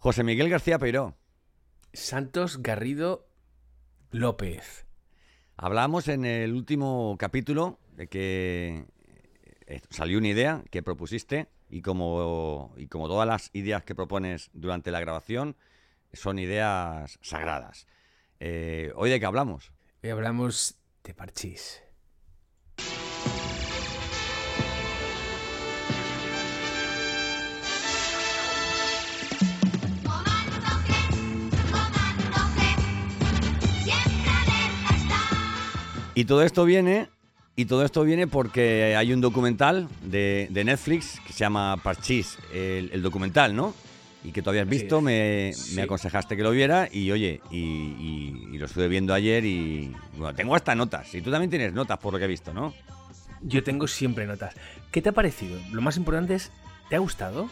José Miguel García Peiró. Santos Garrido López. Hablábamos en el último capítulo de que eh, salió una idea que propusiste y como, y como todas las ideas que propones durante la grabación, son ideas sagradas. Eh, ¿Hoy de qué hablamos? Hoy hablamos de parchís. Y todo esto viene, y todo esto viene porque hay un documental de, de Netflix que se llama Parchís, el, el documental, ¿no? Y que tú habías visto, me, Sí. me aconsejaste que lo viera y oye, y, y- y lo estuve viendo ayer y bueno, tengo hasta notas. Y tú también tienes notas por lo que he visto, ¿no? Yo tengo siempre notas. ¿Qué te ha parecido? Lo más importante es, ¿te ha gustado?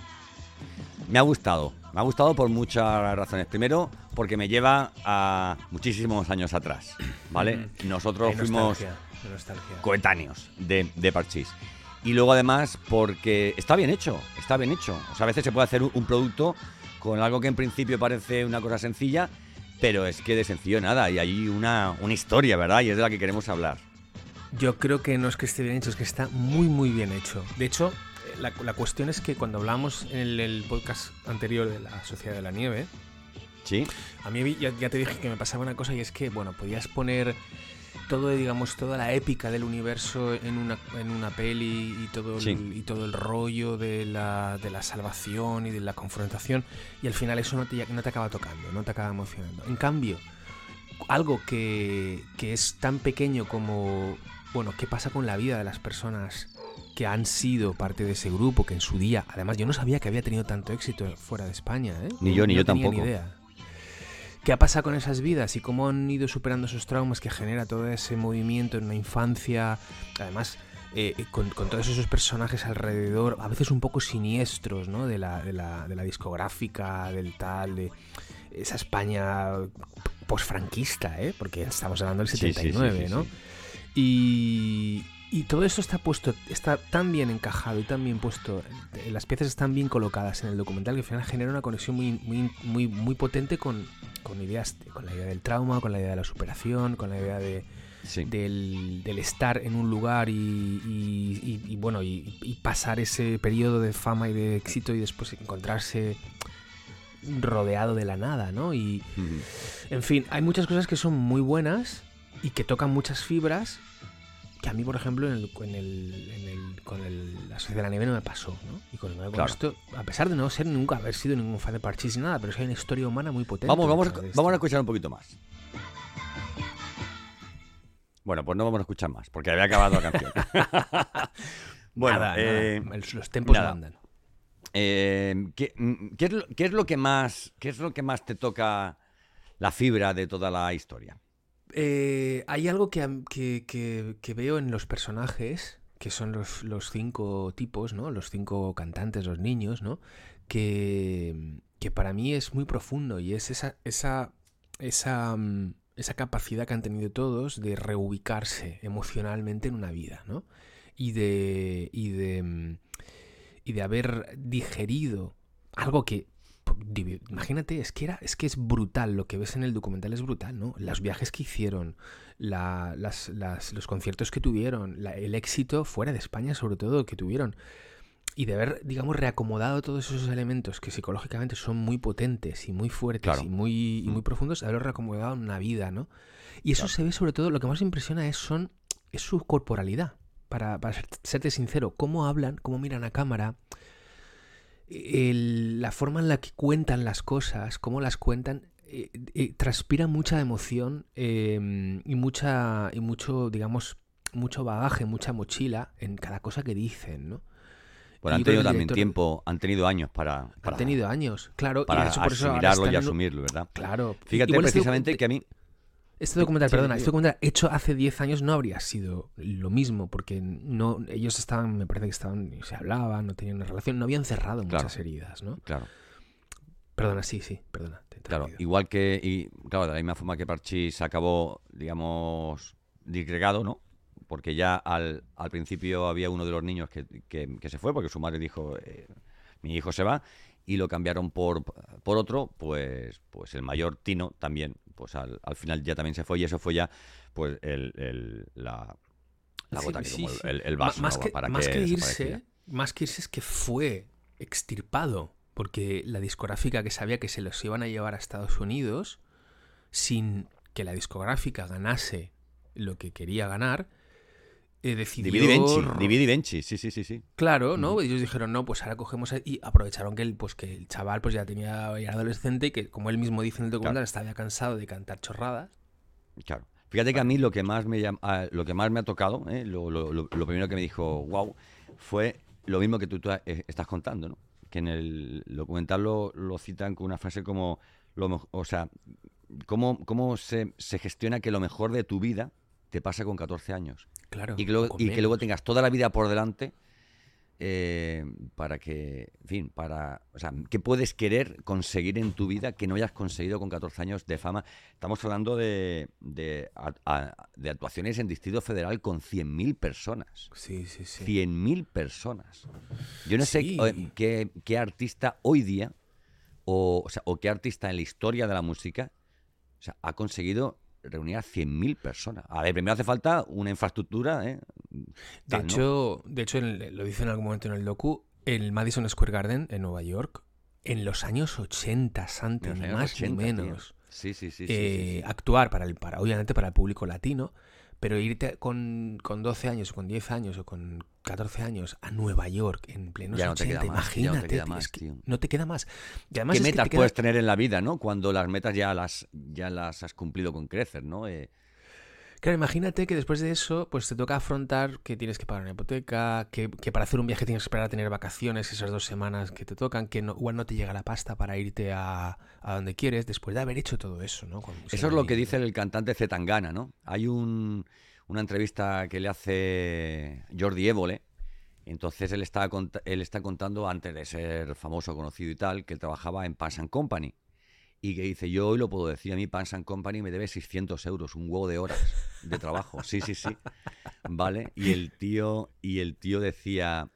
Me ha gustado, me ha gustado por muchas razones. Primero, porque me lleva a muchísimos años atrás, ¿vale? Nosotros fuimos nostalgia, hay nostalgia. coetáneos de, de Parchís. Y luego además porque está bien hecho, está bien hecho. O sea, a veces se puede hacer un, un producto con algo que en principio parece una cosa sencilla, pero es que de sencillo nada, y hay una, una historia, ¿verdad? Y es de la que queremos hablar. Yo creo que no es que esté bien hecho, es que está muy, muy bien hecho. De hecho, la, la cuestión es que cuando hablamos en el, el podcast anterior de la Sociedad de la Nieve, ¿Sí? a mí ya, ya te dije que me pasaba una cosa y es que, bueno, podías poner todo, digamos, toda la épica del universo en una, en una peli y todo, el, y todo el rollo de la, de la salvación y de la confrontación y al final eso no te, no te acaba tocando, no te acaba emocionando. En cambio, algo que, que es tan pequeño como, bueno, qué pasa con la vida de las personas que han sido parte de ese grupo, que en su día, además yo no sabía que había tenido tanto éxito fuera de España, ¿eh? Ni yo, ni No yo tenía tampoco. Ni idea. ¿Qué ha pasado con esas vidas y cómo han ido superando esos traumas que genera todo ese movimiento en una infancia? Además, eh, eh, con, con todos esos personajes alrededor, a veces un poco siniestros, ¿no? De la, de la, de la discográfica, del tal, de esa España posfranquista, ¿eh? Porque estamos hablando del Sí, sí, sí, 79, sí, ¿no? Y, y todo eso está puesto, está tan bien encajado y tan bien puesto, eh, las piezas están bien colocadas en el documental que al final genera una conexión muy, muy, muy, muy potente con, con ideas, con la idea del trauma, con la idea de la superación, con la idea de, Sí. del, del estar en un lugar y, y- y- y, bueno y, pasar ese periodo de fama y de éxito y después encontrarse rodeado de la nada, ¿no? Y, en fin, hay muchas cosas que son muy buenas y que tocan muchas fibras que a mí, por ejemplo, en el, en el- en el- con el- la Sociedad de la Nieve no me pasó, ¿no? Y con, con Claro. esto, a pesar de no ser nunca haber sido ningún fan de Parchís ni nada, pero es que hay una historia humana muy potente. Vamos, vamos, a- vamos a escuchar un poquito más. Bueno, pues no vamos a escuchar más, porque había acabado la canción. bueno, Nada, eh, nada, los tempos nada. mandan. Eh, ¿qué, qué es lo, qué es lo que más qué es lo que más te toca la fibra de toda la historia? Eh, hay algo que, que- que- veo en los personajes, que son los, los cinco tipos, ¿no? Los cinco cantantes, los niños, ¿no? Que, que para mí es muy profundo y es esa, esa, esa, mm, esa capacidad que han tenido todos de reubicarse emocionalmente en una vida, ¿no? Y de, y de, mm, y de haber digerido algo que imagínate, es que era, es que es brutal, lo que ves en el documental es brutal, ¿no? Los viajes que hicieron, la- las- las- los conciertos que tuvieron, la- el éxito fuera de España sobre todo que tuvieron. Y de haber, digamos, reacomodado todos esos elementos que psicológicamente son muy potentes y muy fuertes Claro. y muy, y muy Mm. profundos, haberlo reacomodado en una vida, ¿no? Y eso Claro. se ve sobre todo, lo que más impresiona es, son, es su corporalidad. Para, para ser- serte sincero, cómo hablan, cómo miran a cámara, el- la forma en la que cuentan las cosas, cómo las cuentan, eh, eh, transpira mucha emoción eh, y mucha y mucho, digamos, mucho bagaje, mucha mochila en cada cosa que dicen, ¿no? Bueno, han Y tenido también tiempo, han tenido años para, para, Han tenido años, claro, para y eso por eso ahora asimilarlo y asumirlo, ¿verdad? Claro. Fíjate Igual precisamente que a mí Este documental, Sí, perdona, sí. este documental hecho hace 10 años no habría sido lo mismo, porque no, ellos estaban, me parece que estaban, se hablaban, no tenían una relación, no habían cerrado Claro. muchas heridas, ¿no? Claro, Perdona, sí, sí, perdona. te claro. Igual que, y, claro, de la misma forma que Parchís acabó, digamos, disgregado, ¿no? Porque ya al, al principio había uno de los niños que, que- que se fue porque su madre dijo, eh, mi hijo se va. y lo cambiaron por, por otro, pues, pues el mayor Tino también, pues al, al final ya también se fue y eso fue ya pues el, el- la, la Sí, que tomó sí. el, vaso más que, para más que que irse, más que irse es que fue extirpado, porque la discográfica que sabía que se los iban a llevar a Estados Unidos sin que la discográfica ganase lo que quería ganar, eh, decidió... Dividi Benchi, Dividi Benchi, sí, sí, sí, sí. Claro, ¿no? Ujú. Ellos dijeron, no, pues ahora cogemos y aprovecharon que el, pues que el chaval pues ya tenía ya era adolescente y que, como él mismo dice en el documental, estaba cansado de cantar chorradas. Claro. Fíjate que a mí lo que más me llam- ah, lo que más me ha tocado, ¿eh? lo, lo- lo- lo primero que me dijo, wow, fue lo mismo que tú, tú, eh, estás contando, ¿no? Que en el documental lo, lo citan con una frase como, o sea, cómo, cómo se, se gestiona que lo mejor de tu vida te pasa con 14 años. Claro. Y que luego, y que tengas toda la vida por delante eh, para que, en fin, para, o sea, ¿qué puedes querer conseguir en tu vida que no hayas conseguido con 14 años de fama? Estamos hablando de, de, a- a- de actuaciones en Distrito Federal con 100.000 personas. Sí, sí, sí. 100.000 personas. Yo no sé Sí. eh, qué, qué artista hoy día, o, o sea, o qué artista en la historia de la música, o sea, ha conseguido reunir a 100.000 personas. A ver, primero hace falta una infraestructura, ¿eh? De hecho, de hecho lo dice en algún momento en el docu, el Madison Square Garden en Nueva York, en los años 80, Santi, En los ni años más 80, ni menos. Sí, sí, sí. sí, eh, sí, sí. actuar para el para obviamente para el público latino pero irte con, con 12 años o con 10 años o con 14 años a Nueva York en plenos Ya no te 80 queda más, ya no te imagínate queda más, es que tío. no te queda más y además ¿Qué que metas queda- puedes tener en la vida, no? Cuando las metas ya las, ya las has cumplido con crecer, ¿no? Eh, Claro, imagínate que después de eso, pues te toca afrontar que tienes que pagar una hipoteca, que, que para hacer un viaje tienes que esperar a tener vacaciones esas dos semanas que te tocan, que no, igual no te llega la pasta para irte a, a donde quieres después de haber hecho todo eso, ¿no? Eso es lo que dice el cantante Zetangana, ¿no? Hay un, una entrevista que le hace Jordi Évole. Entonces él está, él está contando, antes de ser famoso, conocido y tal, que él trabajaba en Pans and Company. Y que dice, yo hoy lo puedo decir, a mí Pans and Company me debe 600 euros, un huevo de horas de trabajo. Sí, sí, sí. ¿Vale? Y el tío, y el tío decía,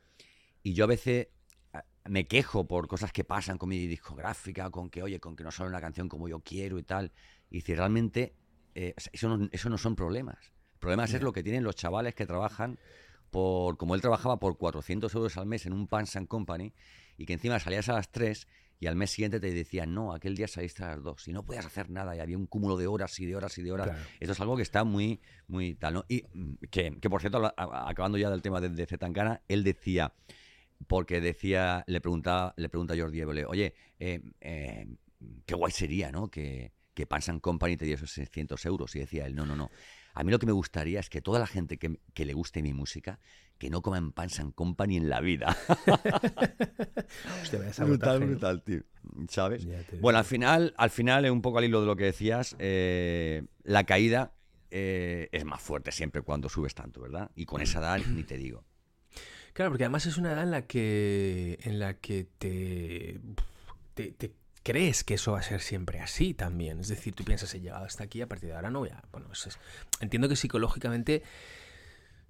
y yo a veces ah, me quejo por cosas que pasan con mi discográfica, con que, oye, con que no sale una canción como yo quiero y tal. Y si realmente eh, eso, no, eso no son problemas. Problemas es lo que tienen los chavales que trabajan por, como él trabajaba por 400 euros al mes en un Pans and Company y que encima salías a las 3 y al mes siguiente te decían, no, aquel día saliste a las 2 y no podías hacer nada y había un cúmulo de horas y de horas y de horas. Claro. Esto es algo que está muy, muy tal, ¿no? Y mm, que, que, por cierto, a- acabando ya del tema de, de Zetangana, él decía, porque decía, le preguntaba, le pregunta a Jordi Évole, oye, eh, eh, qué guay sería, ¿no? Que, que Pans Company te diese esos 600 euros. Y decía él, no, no, no. A mí lo que me gustaría es que toda la gente que, que le guste mi música, que no coma en Pans and Company en la vida. Hostia, brutal, brutal, tío. ¿Sabes? Bueno, al final, al final, un poco al hilo de lo que decías, eh, la caída eh, es más fuerte siempre cuando subes tanto, ¿verdad? Y con esa edad ni te digo. Claro, porque además es una edad en la que, en la que te, te, te crees que eso va a ser siempre así también. Es decir, tú piensas, he llegado hasta aquí, a partir de ahora no voy a... Bueno, eso es- entiendo que psicológicamente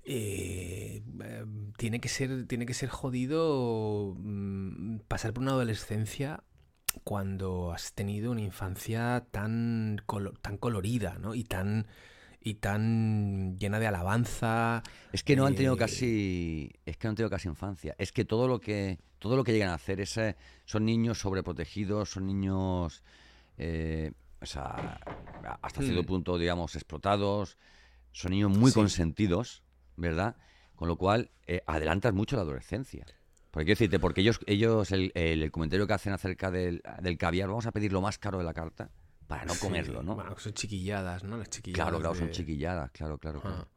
eh, eh, tiene, que ser, tiene que ser jodido mm, pasar por una adolescencia cuando has tenido una infancia tan, colo- tan colorida, ¿no? Y tan, y tan llena de alabanza. Es que no han tenido Eh, casi, es que no han tenido casi infancia. Es que todo lo que, todo lo que llegan a hacer es, eh, son niños sobreprotegidos, son niños, eh, o sea, hasta cierto Hmm. punto, digamos, explotados. Son niños muy Sí. consentidos, ¿verdad? Con lo cual eh, adelantas mucho la adolescencia. Porque quiero decirte, porque ellos, ellos el, el- el comentario que hacen acerca del, del caviar, vamos a pedir lo más caro de la carta para no Sí, comerlo, ¿no? Bueno, son chiquilladas, ¿no? Las chiquilladas. claro, claro, son chiquilladas, claro, claro, claro.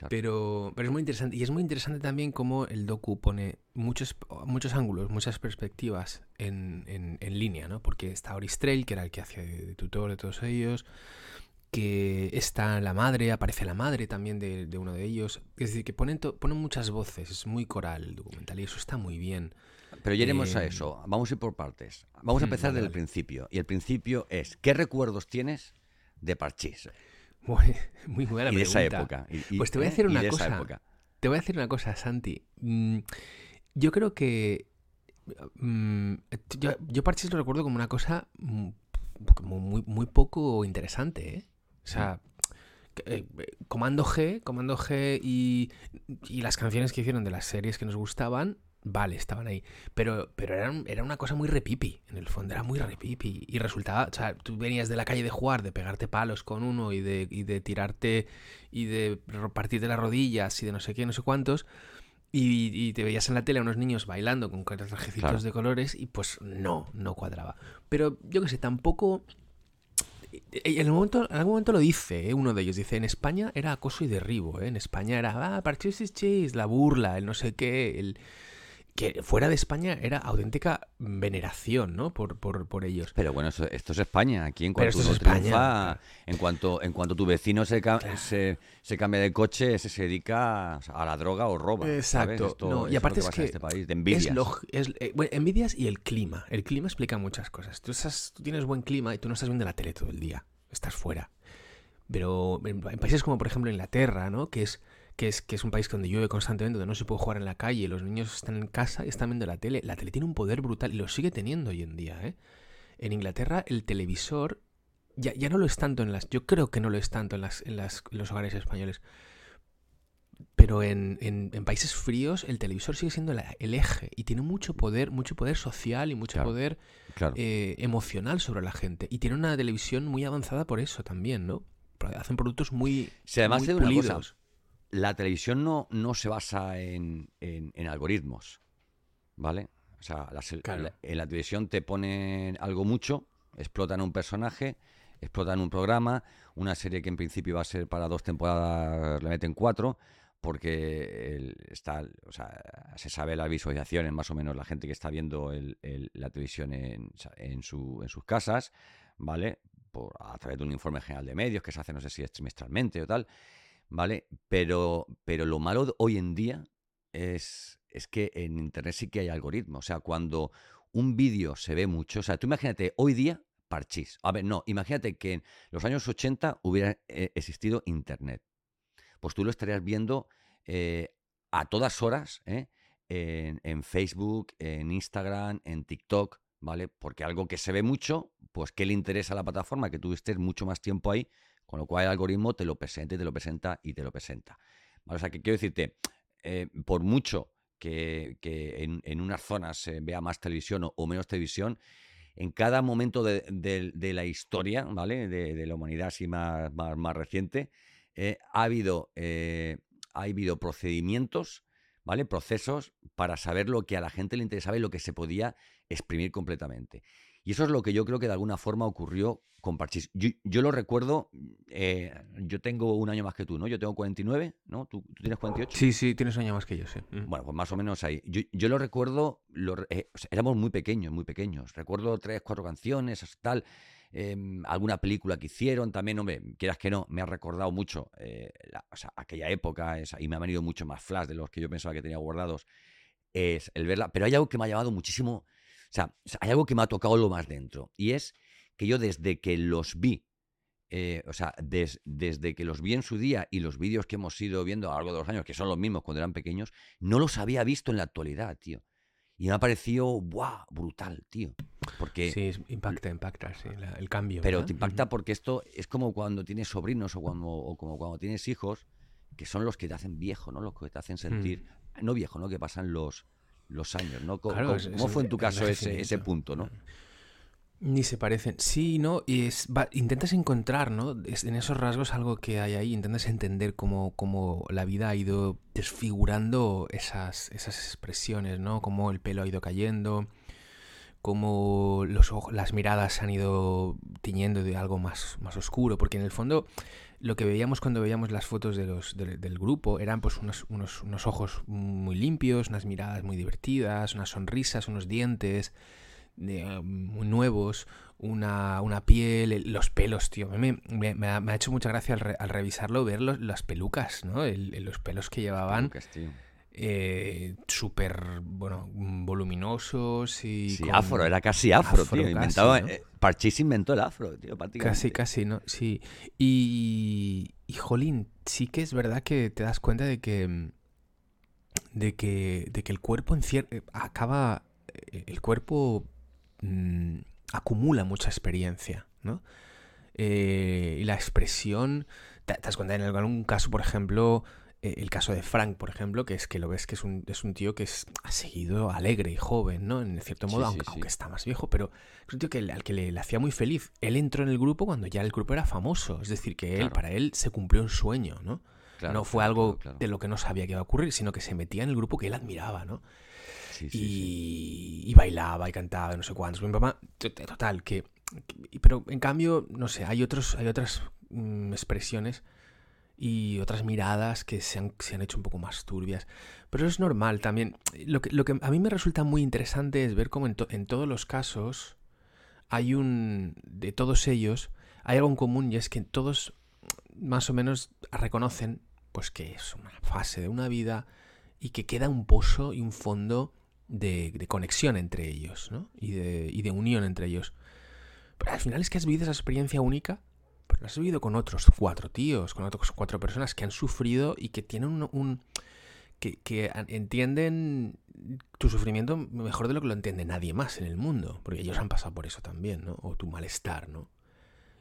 Claro. Pero, pero es muy interesante. Y es muy interesante también cómo el docu pone muchos, muchos ángulos, muchas perspectivas en, en- en línea, ¿no? Porque está Oristrel, que era el que hacía de, de tutor de todos ellos. Que está la madre, aparece la madre también de, de uno de ellos. Es decir, que ponen, to- ponen muchas voces. Es muy coral el documental y eso está muy bien. Pero ya iremos a Eh, eso. Vamos a ir por partes. Vamos a hmm, empezar vale, desde el vale. principio. Y el principio es, ¿qué recuerdos tienes de Parchís? Muy, muy buena y de esa época. Y- y- Pues te voy a ¿eh? decir una de esa cosa. época. Te voy a decir una cosa, Santi. Mm, Yo creo que mm, yo, yo Parchís lo recuerdo como una cosa mm, muy, muy poco interesante, ¿eh? O sea, eh, Comando G, Comando G y, y las canciones que hicieron de las series que nos gustaban, vale, estaban ahí. Pero, pero eran, era una cosa muy repipi, en el fondo, era muy repipi. Y resultaba, o sea, tú venías de la calle de jugar, de pegarte palos con uno y de, y de tirarte y de partirte las rodillas y de no sé qué, no sé cuántos. Y, y te veías en la tele a unos niños bailando con trajecitos Claro. de colores y pues no, no cuadraba. Pero yo qué sé, tampoco... En, el momento, en algún momento lo dice, ¿eh? uno de ellos. Dice, en España era acoso y derribo, ¿eh? En España era, ah, parchís y chis, la burla, el no sé qué, el... Que fuera de España era auténtica veneración, ¿no? Por, por, por ellos. Pero bueno, eso- esto es España. Aquí en cuanto uno es triunfa, en cuanto en cuanto tu vecino se, ca- Claro. se, se cambia de coche, ese se dedica a la droga o roba. Exacto. Esto- No, y es aparte es que este país, de envidias. es- eh, bueno, envidias y el clima. El clima explica muchas cosas. Tú, estás- tú tienes buen clima y tú no estás viendo la tele todo el día. Estás fuera. Pero en, en países como, por ejemplo, Inglaterra, ¿no? Que es, que, es, que es un país donde llueve constantemente, donde no se puede jugar en la calle, los niños están en casa y están viendo la tele. La tele tiene un poder brutal y lo sigue teniendo hoy en día, ¿eh? En Inglaterra, el televisor ya, ya no lo es tanto en las. Yo creo que no lo es tanto en, las, en, las, en los hogares españoles. Pero en, en- países fríos el televisor sigue siendo la- el eje y tiene mucho poder, mucho poder social y mucho Claro. poder Claro. eh, emocional sobre la gente. Y tiene una televisión muy avanzada por eso también, ¿no? Hacen productos muy, Si además muy de una cosa. La televisión no, no se basa en, en- en algoritmos, ¿vale? O sea, las- Claro. la- en la televisión te ponen algo mucho, explotan un personaje, explotan un programa, una serie que en principio iba a ser para dos temporadas, la meten cuatro, porque el- está, o sea, se sabe las visualizaciones, más o menos la gente que está viendo el- el- la televisión en, en su- en sus casas, ¿vale? Por, a través de un informe general de medios que se hace, no sé si es trimestralmente o tal, ¿vale? Pero, pero lo malo hoy en día es, es que en Internet sí que hay algoritmos. O sea, cuando un vídeo se ve mucho, o sea, tú imagínate, hoy día, parchís. A ver, no, imagínate que en los años 80 hubiera eh, existido Internet. Pues tú lo estarías viendo eh, a todas horas ¿eh? en, en Facebook, en Instagram, en TikTok, ¿vale? Porque algo que se ve mucho, pues ¿qué le interesa a la plataforma? Que tú estés mucho más tiempo ahí, con lo cual el algoritmo te lo presenta y te lo presenta y te lo presenta. O sea, que quiero decirte, eh, por mucho que, que en, unas zonas se vea más televisión o, menos televisión, en cada momento de, la historia, ¿vale? De, la humanidad así más, más, más reciente, eh, ha, habido, eh, ha procedimientos, ¿vale? Procesos para saber lo que a la gente le interesaba y lo que se podía exprimir completamente. Y eso es lo que yo creo que de alguna forma ocurrió con Parchís. Yo, yo lo recuerdo, eh, yo tengo un año más que tú, ¿no? Yo tengo 49, ¿no? ¿Tú, tú tienes 48? Sí, sí, tienes un año más que yo, sí. Mm. Bueno, pues más o menos ahí. Yo, yo lo recuerdo, lo eh, o sea, éramos muy pequeños, muy pequeños. Recuerdo tres, cuatro canciones, tal. em, alguna película que hicieron también, hombre, quieras que no, me ha recordado mucho eh, la- o sea, aquella época esa, y me ha venido mucho más flash de los que yo pensaba que tenía guardados. Es el verla. Pero hay algo que me ha llamado muchísimo. O sea, hay algo que me ha tocado lo más dentro. Y es que yo desde que los vi eh, o sea, des- desde que los vi en su día y los vídeos que hemos ido viendo a lo largo de los años, que son los mismos cuando eran pequeños, no los había visto en la actualidad, tío. Y me ha parecido, ¡buah! Brutal, tío. Porque, Sí, impacta, impacta, sí, la- el cambio. pero te impacta porque esto es como cuando tienes sobrinos o, cuando, o como cuando tienes hijos, que son los que te hacen viejo, ¿no? Los que te hacen sentir, no viejo, ¿no? Que pasan los, los años, ¿no? Co- Claro, ¿Cómo fue en tu caso ese, ese punto, no? Ni se parecen. Sí, ¿no? Y es, va- intentas encontrar, ¿no? Es- en esos rasgos algo que hay ahí, intentas entender cómo, cómo la vida ha ido desfigurando esas, esas expresiones, ¿no? Cómo el pelo ha ido cayendo, cómo los ojos, las miradas se han ido tiñendo de algo más, más oscuro, porque en el fondo lo que veíamos cuando veíamos las fotos de los, de- del grupo eran pues unos, unos, unos ojos muy limpios, unas miradas muy divertidas, unas sonrisas, unos dientes eh, muy nuevos, una, una piel, el- los pelos, tío. Me, me- ha, hecho mucha gracia al, re- al revisarlo ver los- las pelucas, ¿no? El- los pelos que llevaban. Eh, súper, bueno, voluminosos y... Sí, con- afro, era casi afro, afro tío. casi, Inventaba, ¿no? eh, Parchís inventó el afro, tío. Casi, casi, ¿no? Sí. Y, y, jolín, sí que es verdad que te das cuenta de que, de que, de que el cuerpo eh, acaba el cuerpo mm, acumula mucha experiencia, ¿no? Eh, y la expresión, te, das cuenta en algún caso, por ejemplo, eh, el caso de Frank, por ejemplo, que es que lo ves que es un, es un tío que es, ha seguido alegre y joven, ¿no? En cierto modo, aunque, está más viejo, pero es un tío que, al que le, hacía muy feliz. Él entró en el grupo cuando ya el grupo era famoso, es decir, que él, para él se cumplió un sueño, ¿no? no fue algo de lo que no sabía que iba a ocurrir, sino que se metía en el grupo que él admiraba, ¿no? Y, y, bailaba y cantaba, no sé cuántos. Mi papá, total, que, Pero en cambio, no sé, hay, otros, hay otras mm, expresiones y otras miradas que se han, se han, hecho un poco más turbias. Pero es normal también. Lo que, lo que a mí me resulta muy interesante es ver cómo en, en, todos los casos hay un... de todos ellos, hay algo en común y es que todos más o menos reconocen pues que es una fase de una vida y que queda un pozo y un fondo de, de conexión entre ellos, ¿no? Y de, y de unión entre ellos. Pero al final es que has vivido esa experiencia única lo has vivido con otros cuatro tíos, con otras cuatro personas que han sufrido y que tienen un... que, que, entienden tu sufrimiento mejor de lo que lo entiende nadie más en el mundo, porque ellos han pasado por eso también, ¿no? O tu malestar, ¿no?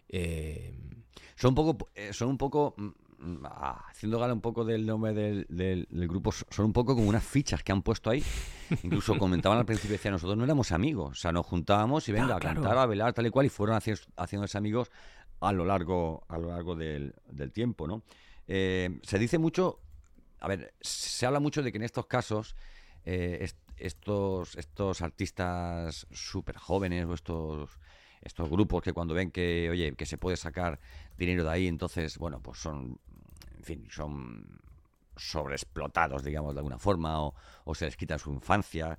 Eh... Son un poco, eh, son un poco mm, mm, ah, haciendo gala un poco del nombre del, del, grupo, son un poco como unas fichas que han puesto ahí. Incluso comentaban al principio, decían, nosotros no éramos amigos, o sea, nos juntábamos y venga, a cantar, a velar, tal y cual, y fueron haciendo, haciéndose amigos a lo largo, a lo largo del, tiempo, ¿no? Eh, se dice mucho, a ver, se habla mucho de que en estos casos eh, estos, estos artistas súper jóvenes o estos, estos grupos que cuando ven que, oye, que se puede sacar dinero de ahí, entonces, bueno, pues son, en fin, son sobreexplotados, digamos, de alguna forma, o, se les quita su infancia,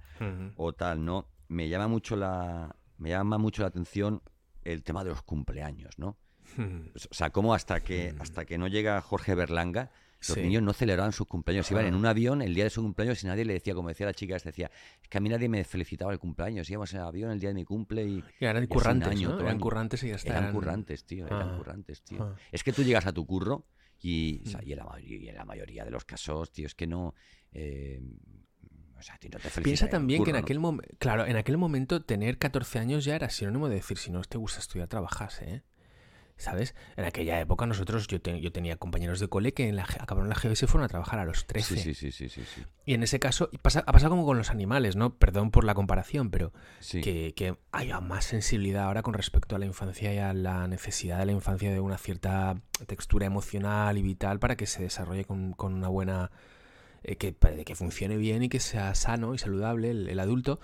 o tal, ¿no? Me llama mucho la, me llama mucho la atención el tema de los cumpleaños, ¿no? O sea, como hasta que, hmm. hasta que no llega Jorge Berlanga, los niños no celebraban sus cumpleaños. Iban en un avión el día de su cumpleaños y nadie le decía, como decía la chica, decía, es que a mí nadie me felicitaba el cumpleaños. Íbamos en el avión el día de mi cumple y... eran currantes, ¿no? Eran currantes y ya está. Eran currantes, tío, eran ah. currantes, tío. Ah. Es que tú llegas a tu curro y, hmm. y, en la, mayoría, la, mayoría de los casos, tío, es que no... Eh, o sea, no te Piensa también que en aquel momento, claro, en aquel momento tener 14 años ya era sinónimo de decir, si no te gusta estudiar, trabajas, ¿eh? ¿Sabes? En aquella época nosotros, yo, yo tenía compañeros de cole que en la, acabaron la y fueron a trabajar a los 13. Sí, sí, sí, sí, sí, Y en ese caso, pasa, ha pasado como con los animales, ¿no? Perdón por la comparación, pero que, que haya más sensibilidad ahora con respecto a la infancia y a la necesidad de la infancia de una cierta textura emocional y vital para que se desarrolle con, con una buena... Eh, que, que funcione bien y que sea sano y saludable el, el adulto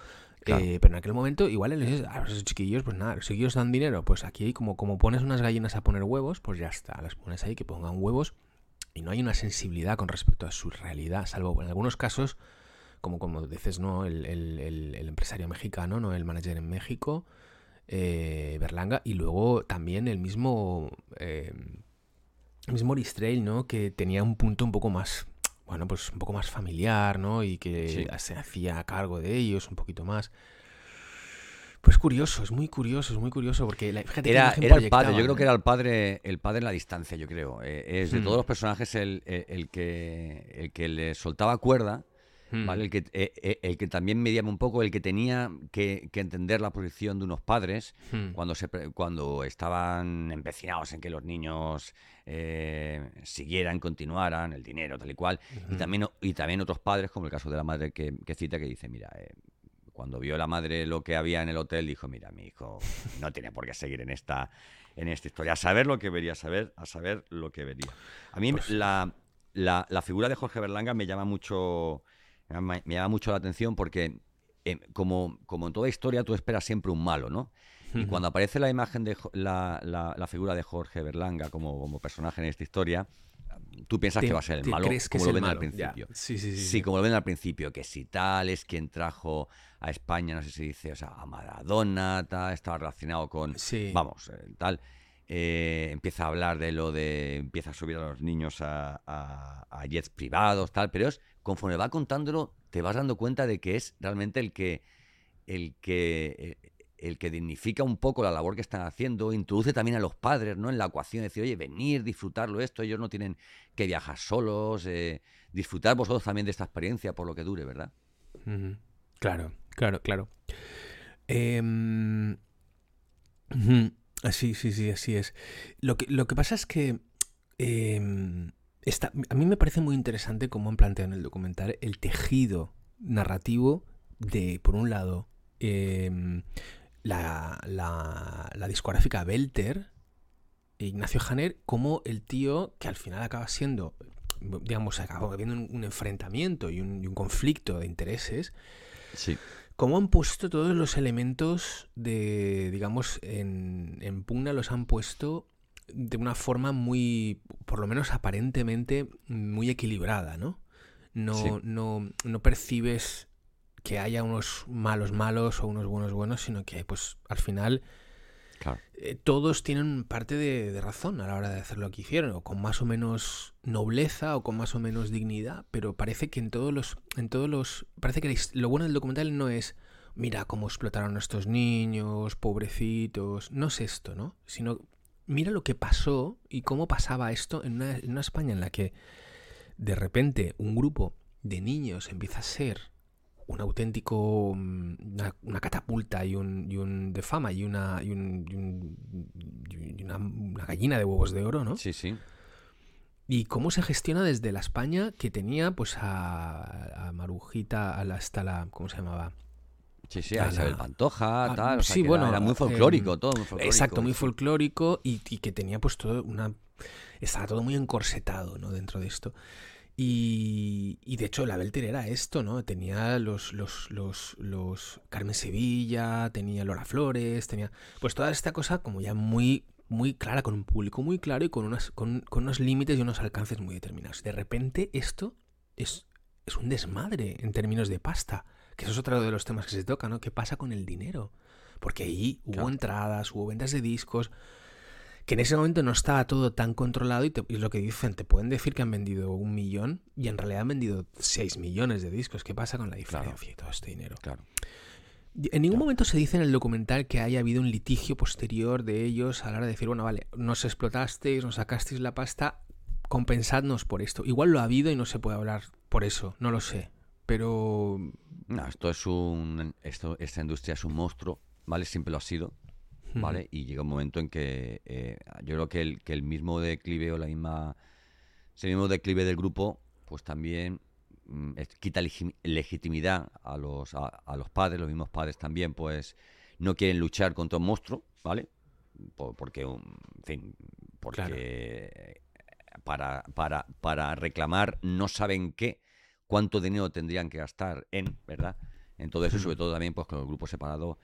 eh, pero en aquel momento, igual a los chiquillos, pues nada, los chiquillos dan dinero, pues aquí como, como pones unas gallinas a poner huevos, pues ya está, las pones ahí que pongan huevos y no hay una sensibilidad con respecto a su realidad, salvo en algunos casos, como como dices, ¿no? El, empresario mexicano, ¿no? El manager en México, eh, Berlanga, y luego también el mismo, eh, el mismo Oristrail, ¿no? Que tenía un punto un poco más bueno, pues un poco más familiar, ¿no? Y que se hacía cargo de ellos un poquito más. Pues curioso, es muy curioso, es muy curioso, porque la, era, era el padre, yo creo que era el padre, el padre en la distancia, yo creo. Eh, es de todos hmm. los personajes el, el, que, el que le soltaba cuerda, ¿vale? El que, eh, eh, el que también mediaba un poco, el que tenía que, entender la posición de unos padres hmm. cuando, se, cuando estaban empecinados en que los niños eh, siguieran, continuaran, el dinero, tal y cual. y, también, y también otros padres, como el caso de la madre que, cita, que dice, mira, cuando vio la madre lo que había en el hotel, dijo, mira, mi hijo no tiene por qué seguir en esta, en esta historia. A saber lo que vería, a saber, a saber lo que vería. A mí pues la, la, la, figura de Jorge Berlanga me llama mucho me, llama mucho la atención porque, eh, como, como en toda historia, tú esperas siempre un malo, ¿no? Y cuando aparece la imagen de la, la, figura de Jorge Berlanga como, como, personaje en esta historia, tú piensas que va a ser el malo, como lo ven al principio. Sí, sí, sí, sí, como lo ven al principio, que si tal es quien trajo a España, no sé si dice, o sea, a Maradona, tal, estaba relacionado con, vamos, eh, tal. Eh, empieza a hablar de lo de, empieza a subir a los niños a, jets privados, tal, pero es conforme va contándolo, te vas dando cuenta de que es realmente el que, el que, eh, el que dignifica un poco la labor que están haciendo, introduce también a los padres ¿no? en la ecuación, decir, oye, venir, disfrutarlo esto, ellos no tienen que viajar solos, eh, disfrutar vosotros también de esta experiencia por lo que dure, ¿verdad? Claro, Claro, claro. Em, sí, sí, sí, así es. Lo que, lo que pasa es que em, a mí me parece muy interesante cómo han planteado en el documental el tejido narrativo de, por un lado, em, la, la, discográfica Belter, Ignacio Janer, como el tío que al final acaba siendo, digamos, acaba habiendo un, enfrentamiento y un, conflicto de intereses. Sí. ¿Cómo han puesto todos los elementos de, digamos, en, en pugna los han puesto de una forma muy, por lo menos aparentemente, muy equilibrada, ¿no? No, no, no percibes que haya unos malos malos o unos buenos buenos, sino que pues al final eh, todos tienen parte de, razón a la hora de hacer lo que hicieron, o con más o menos nobleza o con más o menos dignidad, pero parece que en todos los, en todos los, parece que lo bueno del documental no es mira cómo explotaron a estos niños, pobrecitos, no es esto, ¿no? Sino mira lo que pasó y cómo pasaba esto en una, en una España en la que de repente un grupo de niños empieza a ser un auténtico mm, una, catapulta y un, y un, de fama y una y, un, y una, gallina de huevos de oro, ¿no? Sí, sí. Y cómo se gestiona desde la España que tenía pues a, a Marujita hasta la ¿cómo se llamaba? Sí, sí, a Isabel Pantoja, tal. sí, bueno, era muy folclórico, em, todo muy folclórico. Exacto, muy folclórico y, y, que tenía pues todo una estaba todo muy encorsetado, ¿no? Dentro de esto. Y, de hecho la Belter era esto, ¿no? Tenía los, los, los, los Carmen Sevilla, tenía Lora Flores, tenía pues toda esta cosa como ya muy, muy clara, con un público muy claro y con, unas, con, unos límites y unos alcances muy determinados. De repente esto es, es un desmadre en términos de pasta, que eso es otro de los temas que se toca, ¿no? ¿Qué pasa con el dinero? Porque ahí hubo entradas, hubo ventas de discos, que en ese momento no estaba todo tan controlado y, es lo que dicen, te pueden decir que han vendido un millón y en realidad han vendido 6 millones de discos. ¿Qué pasa con la diferencia y todo este dinero? Claro. En ningún momento se dice en el documental que haya habido un litigio posterior de ellos a la hora de decir, bueno, vale, nos explotasteis, nos sacasteis la pasta, compensadnos por esto. Igual lo ha habido y no se puede hablar por eso, no lo sé. Pero... No, esto es un... Esto, esta industria es un monstruo, ¿vale? Siempre lo ha sido. ¿Vale? Y llega un momento en que eh, yo creo que el, que el mismo declive o la misma, ese mismo declive del grupo, pues también mm, quita legitimidad a los, a, los padres, los mismos padres también, pues no quieren luchar contra un monstruo, ¿vale? porque, en fin, porque para, para, para reclamar no saben qué, cuánto dinero tendrían que gastar en, ¿verdad? En todo eso, sobre todo también pues con el grupo separado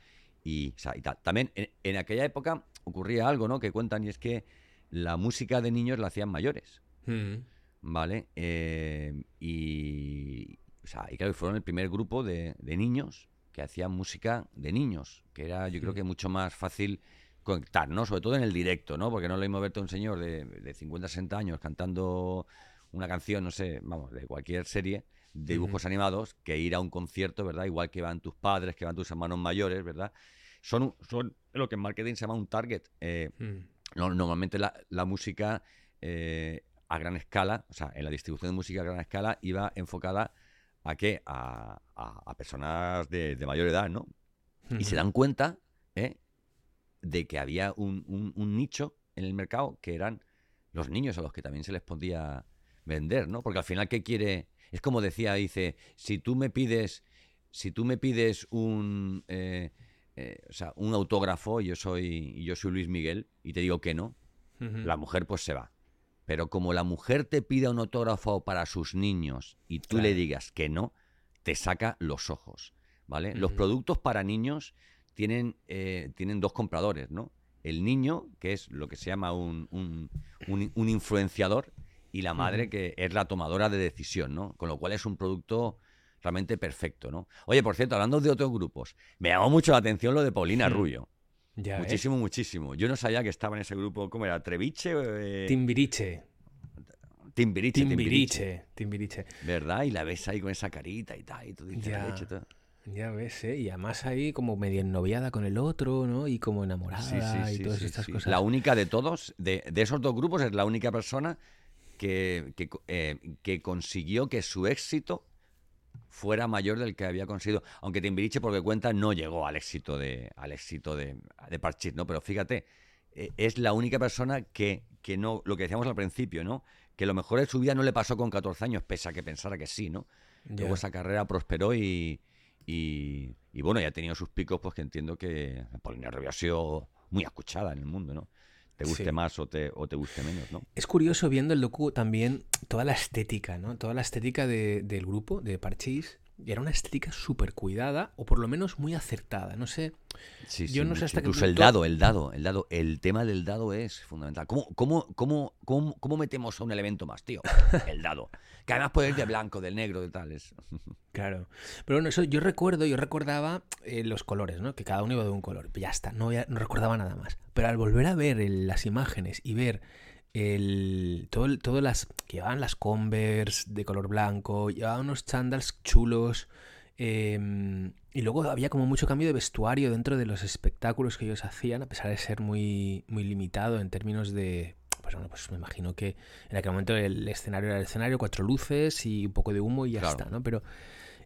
y, tal. También en, aquella época ocurría algo, ¿no? Que cuentan y es que la música de niños la hacían mayores. Mm. ¿Vale? Eh, y, o sea, y claro, fueron el primer grupo de, niños que hacían música de niños, que era yo creo que mucho más fácil conectar, ¿no? Sobre todo en el directo, ¿no? Porque no le mismo verte a un señor de, de 50, 60 años cantando una canción, no sé, vamos, de cualquier serie, de dibujos animados que ir a un concierto, ¿verdad? Igual que van tus padres, que van tus hermanos mayores, ¿verdad? Son, son lo que en marketing se llama un target. Eh, mm. normalmente la, música eh, a gran escala, o sea, en la distribución de música a gran escala iba enfocada a qué? A, personas de, mayor edad, ¿no? Y se dan cuenta ¿eh? de que había un, un nicho en el mercado que eran los niños a los que también se les podía vender, ¿no? Porque al final, ¿qué quiere es como decía, dice, si tú me pides, si tú me pides un, eh, eh, o sea, un autógrafo yo soy, yo soy Luis Miguel y te digo que no, la mujer pues se va. Pero como la mujer te pida un autógrafo para sus niños y tú le digas que no, te saca los ojos, ¿vale? Los productos para niños tienen, eh, tienen dos compradores, ¿no? El niño, que es lo que se llama un, un, un influenciador, y la madre que es la tomadora de decisión, ¿no? Con lo cual es un producto realmente perfecto, ¿no? Oye, por cierto, hablando de otros grupos, me llamó mucho la atención lo de Paulina Rubio. muchísimo, muchísimo. Yo no sabía que estaba en ese grupo, ¿cómo era? ¿Treviche? Eh... Timbiriche. Timbiriche, Timbiriche. Timbiriche. ¿Verdad? Y la ves ahí con esa carita y tal, y tú dices, ya. Ya ves, ¿eh? Y además ahí como medio ennoviada con el otro, ¿no? Y como enamorada y todas estas cosas. La única de todos, de, de, esos dos grupos, es la única persona que, eh, que, consiguió que su éxito fuera mayor del que había conseguido. Aunque Timbiriche, porque cuenta, no llegó al éxito de, al éxito de, de Parchís, ¿no? Pero fíjate, eh, es la única persona que, que no, lo que decíamos al principio, ¿no? Que lo mejor de su vida no le pasó con 14 años, pese a que pensara que sí, ¿no? Luego esa carrera prosperó y, y, bueno, ya ha tenido sus picos, pues que entiendo que Paulina Rubio ha sido muy escuchada en el mundo, ¿no? Te guste más o te, o te guste menos, ¿no? Es curioso viendo el docu también toda la estética, ¿no? Toda la estética de, del grupo, de Parchís, y era una estética súper cuidada, o por lo menos muy acertada. No sé. Sí, yo no sé hasta Incluso el dado, el dado, el dado. El tema del dado es fundamental. ¿Cómo, cómo, cómo, cómo, cómo metemos a un elemento más, tío? El dado. Que además puede ir de blanco, del negro, de tales. Claro. Pero bueno, eso yo recuerdo, yo recordaba eh, los colores, ¿no? Que cada uno iba de un color. Ya está, no, no recordaba nada más. Pero al volver a ver las imágenes y ver el, todo, todo las que llevaban las Converse de color blanco, llevaban unos chandals chulos. Em, y luego había como mucho cambio de vestuario dentro de los espectáculos que ellos hacían, a pesar de ser muy, muy limitado en términos de. Pues bueno, pues me imagino que en aquel momento el escenario era el escenario, cuatro luces y un poco de humo y ya está, ¿no? Pero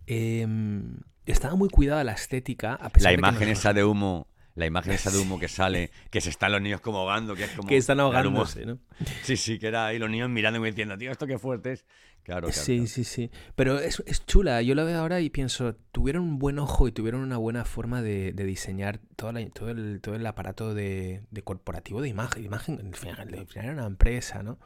em, estaba muy cuidada la estética. A pesar la imagen esa de humo la imagen esa de humo que sale, que se están los niños como ahogando, que es como... Que están ahogándose, ¿no? Sí, sí, que era ahí los niños mirando y diciendo, tío, esto qué fuerte es. Claro, Sí, sí, sí. Pero es, chula. Yo la veo ahora y pienso, tuvieron un buen ojo y tuvieron una buena forma de, diseñar todo, todo, el, todo el aparato de, corporativo de imagen. imagen al final era una empresa, ¿no?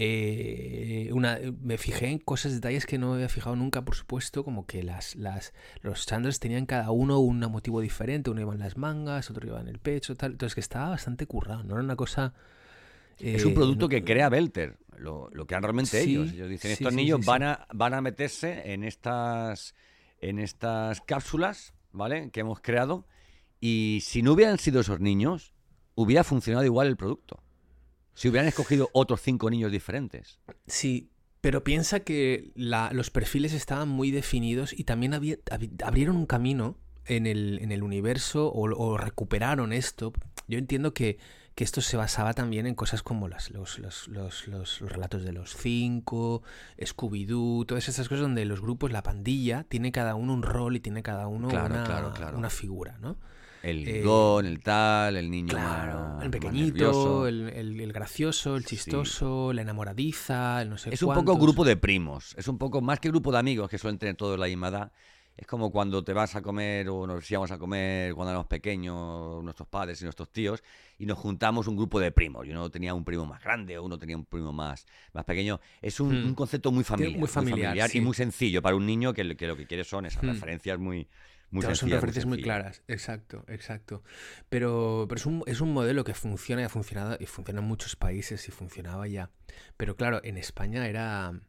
Eh, una, me fijé en cosas, detalles que no había fijado nunca, por supuesto, como que las, las, los chandals tenían cada uno un motivo diferente, uno iba en las mangas, otro iba en el pecho, tal. Entonces que estaba bastante currado, no era una cosa... es un eh, producto que crea Belter, lo, lo han realmente ellos. Ellos dicen, estos niños van, a, van a meterse en estas, en estas cápsulas, ¿vale? Que hemos creado. Y si no hubieran sido esos niños, hubiera funcionado igual el producto. Si hubieran escogido otros cinco niños diferentes. Sí, pero piensa que los perfiles estaban muy definidos y también abrieron un camino en el, en el universo o, recuperaron esto. Yo entiendo que, esto se basaba también en cosas como las, los, los, relatos de los cinco, Scooby-Doo, todas esas cosas donde los grupos, la pandilla, tiene cada uno un rol y tiene cada uno una, una figura, ¿no? El eh, don, el tal, el niño claro, el pequeñito, el, gracioso, el chistoso, la enamoradiza, el no sé Es un poco grupo de primos, es un poco más que grupo de amigos que suelen tener todos la misma edad. Es como cuando te vas a comer o nos íbamos a comer cuando éramos pequeños, nuestros padres y nuestros tíos, y nos juntamos un grupo de primos. Y uno tenía un primo más grande o uno tenía un primo más, más pequeño. Es un, hmm. concepto muy familiar, muy familiar, y muy sencillo para un niño que, lo que quiere son esas hmm. referencias muy, son referencias muy, claras, exacto, exacto. Pero, pero es, un, es un modelo que funciona y ha funcionado y funciona en muchos países y funcionaba ya. Pero claro, en España era.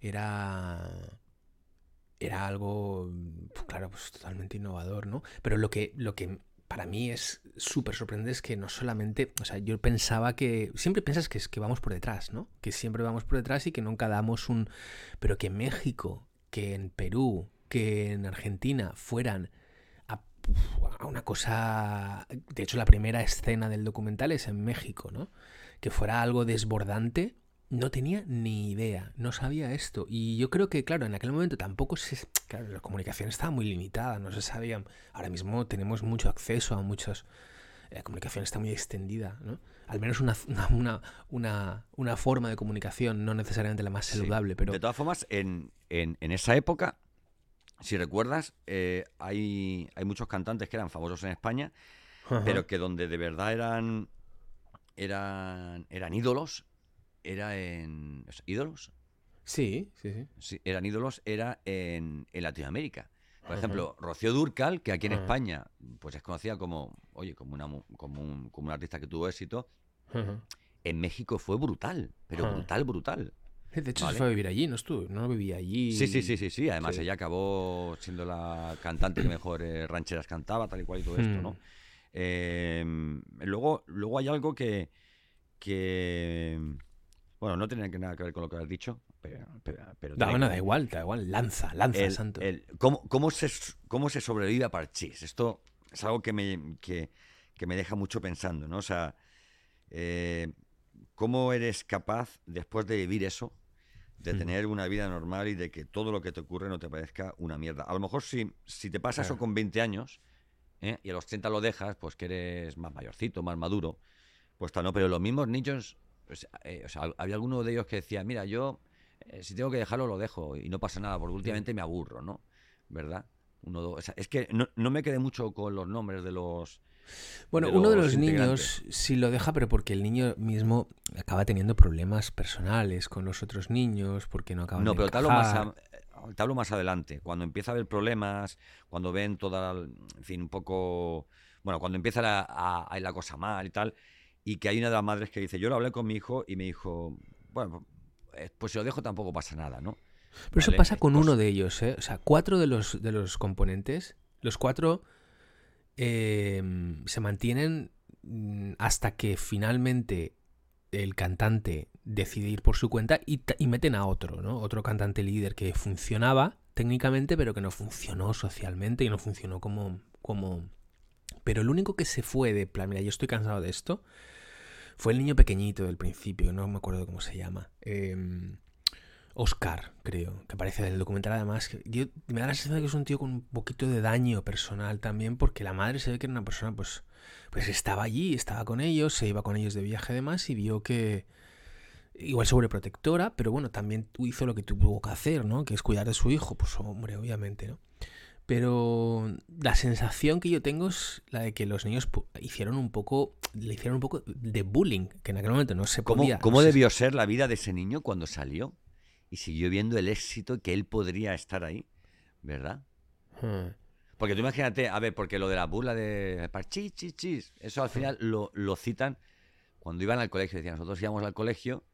Era. Era algo, pues claro, pues totalmente innovador, ¿no? Pero lo que, lo que para mí es súper sorprendente es que no solamente, o sea, yo pensaba que, siempre piensas que es que vamos por detrás, ¿no? Que siempre vamos por detrás y que nunca damos un, pero que en México, que en Perú, que en Argentina fueran a, una cosa... De hecho, la primera escena del documental es en México, ¿no? Que fuera algo desbordante. No tenía ni idea, no sabía esto. Y yo creo que, claro, en aquel momento tampoco se... Claro, la comunicación estaba muy limitada, no se sabía. Ahora mismo tenemos mucho acceso a muchos... La comunicación está muy extendida, ¿no? Al menos una, una, una, una forma de comunicación, no necesariamente la más saludable, pero... De todas formas, en, en, en esa época si recuerdas, eh, hay, hay muchos cantantes que eran famosos en España, pero que donde de verdad eran, eran, eran ídolos, era en... ¿Ídolos? Sí, sí, sí. eran ídolos, era en, Latinoamérica. Por ejemplo, Rocío Durcal, que aquí en España pues es conocida como, oye, como, una, como, un, como un artista que tuvo éxito, en México fue brutal, pero brutal, brutal. De hecho, se fue a vivir allí, ¿no estuvo? No vivía allí. Sí, sí, sí, sí, sí. Además, ella acabó siendo la cantante que mejor eh, rancheras cantaba, tal y cual y todo esto, ¿no? Hmm. Em, luego, luego hay algo que, que. Bueno, no tiene nada que ver con lo que has dicho, pero. pero, no, da igual, da igual. Lanza, lanza, santo. ¿cómo, cómo, se, ¿Cómo se sobrevive a Parchís? Esto es algo que me, que, que me deja mucho pensando, ¿no? O sea. Eh, ¿Cómo eres capaz, después de vivir eso, de Mm. tener una vida normal y de que todo lo que te ocurre no te parezca una mierda. A lo mejor si, si te pasa eso con 20 años ¿eh? y a los 30 lo dejas, pues que eres más mayorcito, más maduro, pues tal, no. Pero los mismos niños, pues, eh, o sea, había alguno de ellos que decía, mira, yo eh, si tengo que dejarlo, lo dejo y no pasa nada, porque últimamente me aburro, ¿no? ¿Verdad? Uno, dos, o sea, es que no, no me quedé mucho con los nombres de los... Bueno, de uno de los niños sí lo deja, pero porque el niño mismo acaba teniendo problemas personales con los otros niños, porque no acaban No, de pero te hablo, más a- te hablo más adelante, cuando empieza a haber problemas, cuando ven toda, la- en fin, un poco, bueno, cuando empieza la- a, a ir la cosa mal y tal, y que hay una de las madres que dice, yo lo hablé con mi hijo y me dijo, bueno, eh, pues si lo dejo tampoco pasa nada, ¿no? Pero eso pasa con uno de ellos, ¿eh? O sea, cuatro de los, de los componentes, los cuatro eh, se mantienen mm, hasta que finalmente el cantante decide ir por su cuenta y, meten a otro, ¿no? Otro cantante líder que funcionaba técnicamente, pero que no funcionó socialmente y no funcionó como, como... Pero el único que se fue de plan, mira, yo estoy cansado de esto, fue el niño pequeñito del principio, no me acuerdo cómo se llama. Em, Oscar, creo, que aparece en el documental además. yo, me da la sensación de que es un tío con un poquito de daño personal también, porque la madre se ve que era una persona, pues, pues estaba allí, estaba con ellos, se iba con ellos de viaje además y vio que igual sobreprotectora, pero bueno, también hizo lo que tuvo que hacer, ¿no? Que es cuidar de su hijo, pues hombre, obviamente, ¿no? Pero la sensación que yo tengo es la de que los niños pu- hicieron un poco, le hicieron un poco de bullying, que en aquel momento no se ¿Cómo, podía. cómo no se- debió ser la vida de ese niño cuando salió y siguió viendo el éxito que él podría estar ahí, ¿verdad? Hmm. Porque tú imagínate, a ver, porque lo de la burla de parchis, chis, chis, eso al final lo, lo citan cuando iban al colegio. Decían, nosotros íbamos al colegio,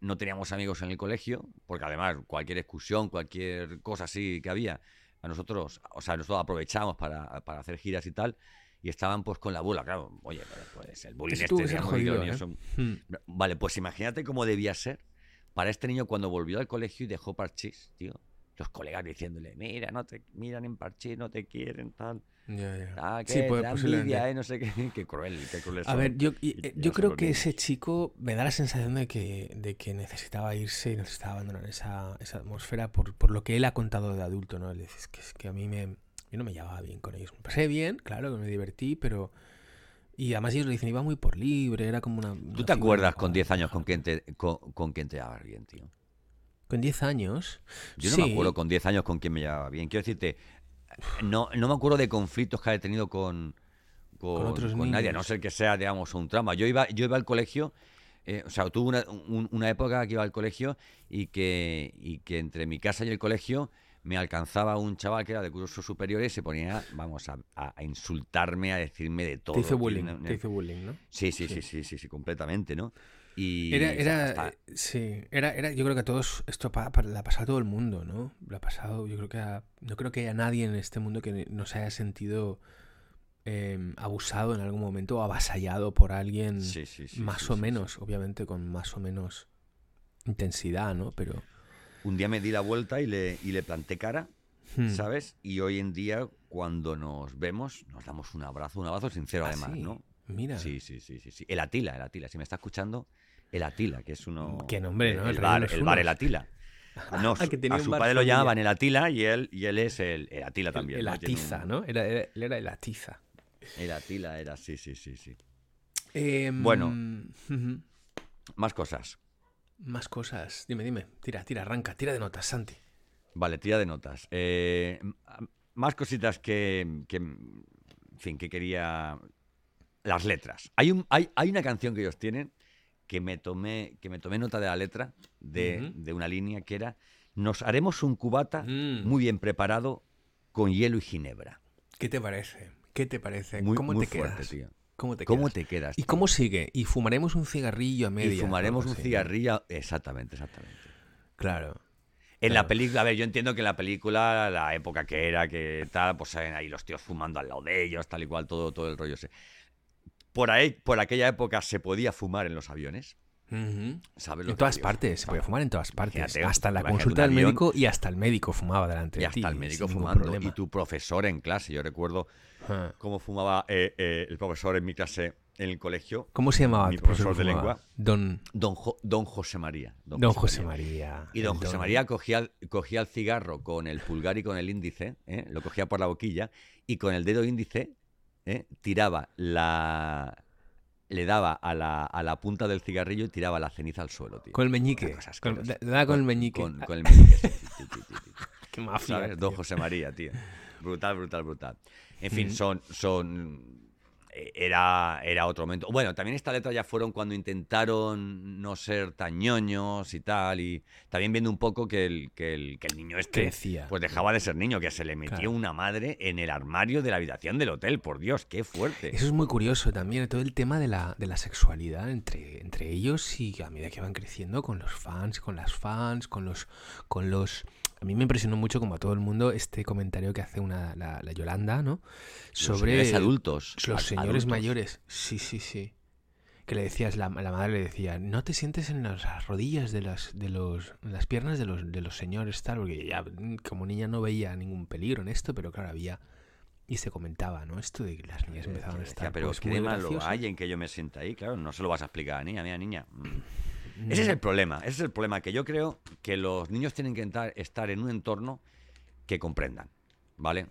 no teníamos amigos en el colegio, porque además cualquier excursión, cualquier cosa así que había, a nosotros, o sea, nosotros aprovechamos para, para hacer giras y tal, y estaban pues con la burla, claro, oye, pero, pues el bullying este, jodido, ¿eh? son- Hmm. Vale, pues imagínate cómo debía ser para este niño cuando volvió al colegio y dejó parchís, tío. Los colegas diciéndole, mira, no te miran en parchís, no te quieren, tal. Ya, ya. Ah, que Sí, posiblemente. envidia, eh, no sé qué. Qué cruel, qué cruel A ver, yo, y- y- eh, yo creo que ese chico me da la sensación de que, de que necesitaba irse y necesitaba abandonar esa, esa atmósfera por, por lo que él ha contado de adulto, ¿no? Que, es que a mí me, yo no me llevaba bien con ellos. Me pasé bien, claro, que me divertí, pero... Y además ellos le dicen, iba muy por libre, era como una... ¿Tú una te acuerdas con 10 años con quién te, con, con quién te llevabas bien, tío? Con 10 años. Yo no sí. me acuerdo con 10 años con quién me llevaba bien. Quiero decirte, no, no me acuerdo de conflictos que haya tenido con, con, Con otros con nadie, a no ser que sea, digamos, un trauma. Yo iba, yo iba al colegio, eh, o sea, tuve una, un- una época que iba al colegio y que, y que entre mi casa y el colegio me alcanzaba un chaval que era de cursos superiores y se ponía, vamos, a, insultarme, a decirme de todo. Te hizo bullying, una- te hizo bullying, ¿no? Sí, sí, sí, Sí. sí, sí, sí, completamente, ¿no? Y Era, era, hasta- eh, sí, era, era, yo creo que a todos, esto pa- pa- le ha pasado a todo el mundo, ¿no? Le ha pasado, yo creo que a, no creo que haya nadie en este mundo que no se haya sentido eh, abusado en algún momento o avasallado por alguien sí, sí, sí, más o menos, obviamente con más o menos intensidad, ¿no? Pero... Un día me di la vuelta y le, y le planté cara, hmm, ¿sabes? Y hoy en día, cuando nos vemos, nos damos un abrazo, un abrazo sincero ah, además, sí, ¿no? Mira, Sí, sí, sí, sí, sí. El Atila, el Atila. Si me está escuchando, el Atila, que es uno. Qué nombre, ¿no? el El bar, el bar, el Atila. No, Ah, que tenía a un su padre lo llamaban el Atila y él, y él es el, el Atila el, también. el ¿no? Atiza, ¿no? Era, era- él era el Atiza. El Atila era, sí, sí, sí, sí. Em, Bueno. Más cosas. Más cosas. Dime, dime. Tira, tira, arranca. Tira de notas, Santi. Vale, tira de notas. Eh, más cositas que, que, en fin, que quería... Las letras. Hay, un, hay, hay una canción que ellos tienen que me tomé, que me tomé nota de la letra de, de una línea que era nos haremos un cubata Mm. muy bien preparado con hielo y ginebra. ¿Qué te parece? ¿Qué te parece? Muy, ¿Cómo muy te fuerte, quedas? tío. ¿Cómo te ¿Cómo quedas? te quedas? ¿Y cómo sigue? Y fumaremos un cigarrillo a media. Y fumaremos un cigarrillo. Exactamente, exactamente. Claro. En Claro. la película, a ver, yo entiendo que en la película, la época que era, que tal, pues salen ahí los tíos fumando al lado de ellos, tal y cual, todo, todo el rollo ese. Por ahí, por aquella época se podía fumar en los aviones, Ujú. ¿sabes? lo En todas partes. Se puede fumar en todas partes. Imagínate, hasta la consulta del médico y hasta el médico fumaba delante Y de ti. hasta el médico fumando. Y tu profesor en clase. Yo recuerdo. Cómo fumaba eh, eh, el profesor en mi clase en el colegio. ¿Cómo se llamaba? Mi tu profesor de ¿Cómo se lengua. Don, Don, Jo- don José María. Don José María. Y don el José María cogía, el- cogía el cigarro con el pulgar y con el índice, ¿eh? lo cogía por la boquilla, y con el dedo índice ¿eh? tiraba la. Le daba a la, a la punta del cigarrillo y tiraba la ceniza al suelo, tío. Con el meñique. Con- da- da con el meñique. Con, Ah, con el meñique, sí, sí, sí. Qué mafia. ¿sabes? Don. José María, tío. Brutal, brutal, brutal. En fin, Mm. son, son. eh, Era, era otro momento. Bueno, también esta letra ya fueron cuando intentaron no ser tan ñoños y tal. Y también viendo un poco que el, que el, que el niño este. Crecía. Pues dejaba de ser niño, que se le metió Claro. una madre en el armario de la habitación del hotel. Por Dios, qué fuerte. Eso es muy curioso también, todo el tema de la, de la sexualidad entre, entre ellos y a medida que van creciendo con los fans, con las fans, con los, con los... A mí me impresionó mucho, como a todo el mundo, este comentario que hace una, la, la Yolanda, ¿no? Los Sobre señores adultos. los señores adultos. mayores. Sí, sí, sí. Que le decías, la, la madre le decía, no te sientes en las rodillas de las, de los, en las piernas de los, de los señores, tal, porque ya mm, como niña no veía ningún peligro en esto, pero claro, había... Y se comentaba, ¿no? Esto de que las niñas empezaban a Decía, estar pero pues, ¿qué malo graciosas". hay en que yo me sienta ahí? Claro, no se lo vas a explicar a niña, mira, niña. Mm. Mm. Ese es el problema, ese es el problema, que yo creo que los niños tienen que entrar- estar en un entorno que comprendan, ¿vale?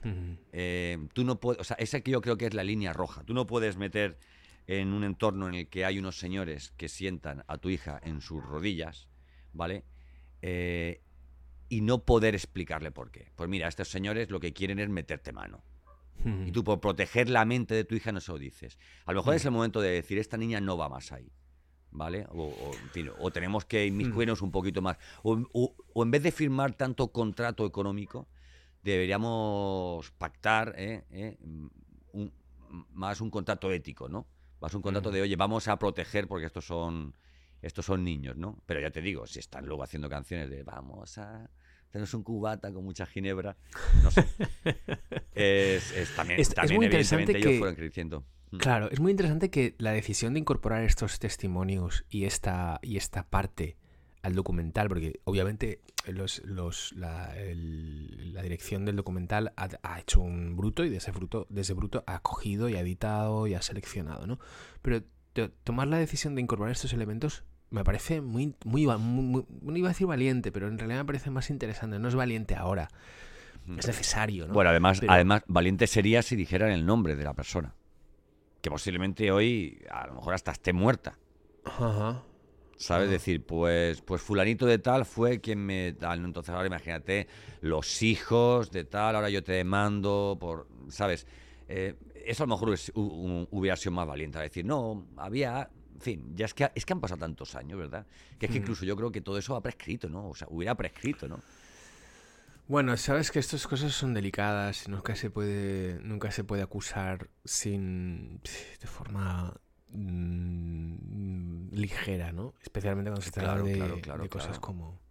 Eh, tú no puedes, o sea, esa que yo creo que es la línea roja. Tú no puedes meter en un entorno en el que hay unos señores que sientan a tu hija en sus rodillas, ¿vale? Eh, y no poder explicarle por qué. Pues mira, estos señores lo que quieren es meterte mano. Y tú por proteger la mente de tu hija no se lo dices. A lo mejor Mm. es el momento de decir, esta niña no va más ahí. ¿Vale? O, o, o tenemos que Mm. inmiscuirnos un poquito más. O, o- en vez de firmar tanto contrato económico, deberíamos pactar ¿eh? ¿eh? un- más un contrato ético, ¿no? Más un contrato Mm. de, oye, vamos a proteger porque estos son, estos son niños, ¿no? Pero ya te digo, si están luego haciendo canciones de vamos a tenemos un cubata con mucha ginebra, no sé. es, es también, Es- es también muy evidentemente interesante ellos que- fueron creciendo. Claro, es muy interesante que la decisión de incorporar estos testimonios y esta, y esta parte al documental, porque obviamente los, los- la, el- la dirección del documental ha, ha hecho un bruto y de ese bruto, de ese bruto ha cogido y ha editado y ha seleccionado, ¿no? Pero to- tomar la decisión de incorporar estos elementos me parece muy, muy, muy- iba a decir valiente, pero en realidad me parece más interesante. No es valiente ahora, es necesario, ¿no? Bueno, además, Pero- además, valiente sería si dijeran el nombre de la persona. Que posiblemente hoy a lo mejor hasta esté muerta. Ajá. ¿Sabes? Ah. Decir, pues, pues fulanito de tal fue quien me tal. Entonces ahora imagínate, los hijos de tal, ahora yo te demando por. ¿Sabes? Eh, eso a lo mejor es- hu- hu- hubiera sido más valiente. a Decir, no, había. En fin, ya es que, es que han pasado tantos años, ¿verdad? Que es que Mm. incluso yo creo que todo eso ha prescrito, ¿no? O sea, hubiera prescrito, ¿no? Bueno, sabes que estas cosas son delicadas, nunca se puede, nunca se puede acusar sin de forma mm, ligera, ¿no? Especialmente cuando se trata Claro, de, claro, claro, de cosas como.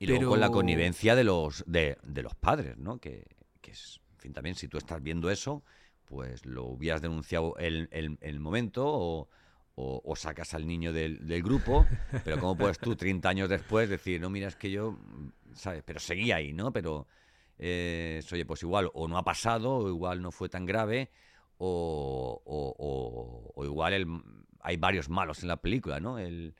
Y luego con la connivencia de los, de, de los padres, ¿no? Que, que es, en fin, también si tú estás viendo eso, pues lo hubieras denunciado el, el, el momento o, o- o sacas al niño del, del grupo, pero ¿cómo puedes tú 30 años después decir, no, mira, es que yo, ¿sabes? Pero seguía ahí, ¿no? Pero, eh, oye, pues igual o no ha pasado, o igual no fue tan grave, o, o- o- o igual el- hay varios malos en la película, ¿no? El,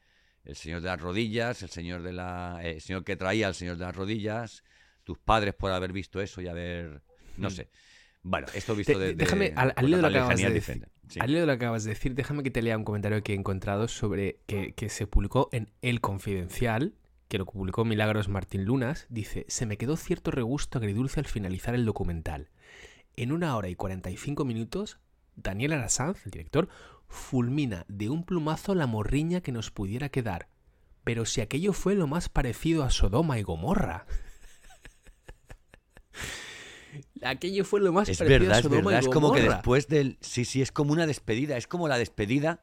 el señor de las rodillas, el señor de la, el señor que traía al señor de las rodillas, tus padres por haber visto eso y haber, no Hmm. sé. Bueno, esto visto de, déjame, al, al hilo de lo que acabas de decir, diferente. Sí. al hilo de lo que acabas de decir, déjame que te lea un comentario que he encontrado sobre que, que se publicó en El Confidencial, que lo publicó Milagros Martín Lunas. Dice: Se me quedó cierto regusto agridulce al finalizar el documental. En una hora y 45 minutos, Daniel Arasanz, el director, fulmina de un plumazo la morriña que nos pudiera quedar. Pero si aquello fue lo más parecido a Sodoma y Gomorra. aquello fue lo más Es parecido verdad, a es Sodoma verdad. y Es como que después del. Sí, sí, es como una despedida. Es como la despedida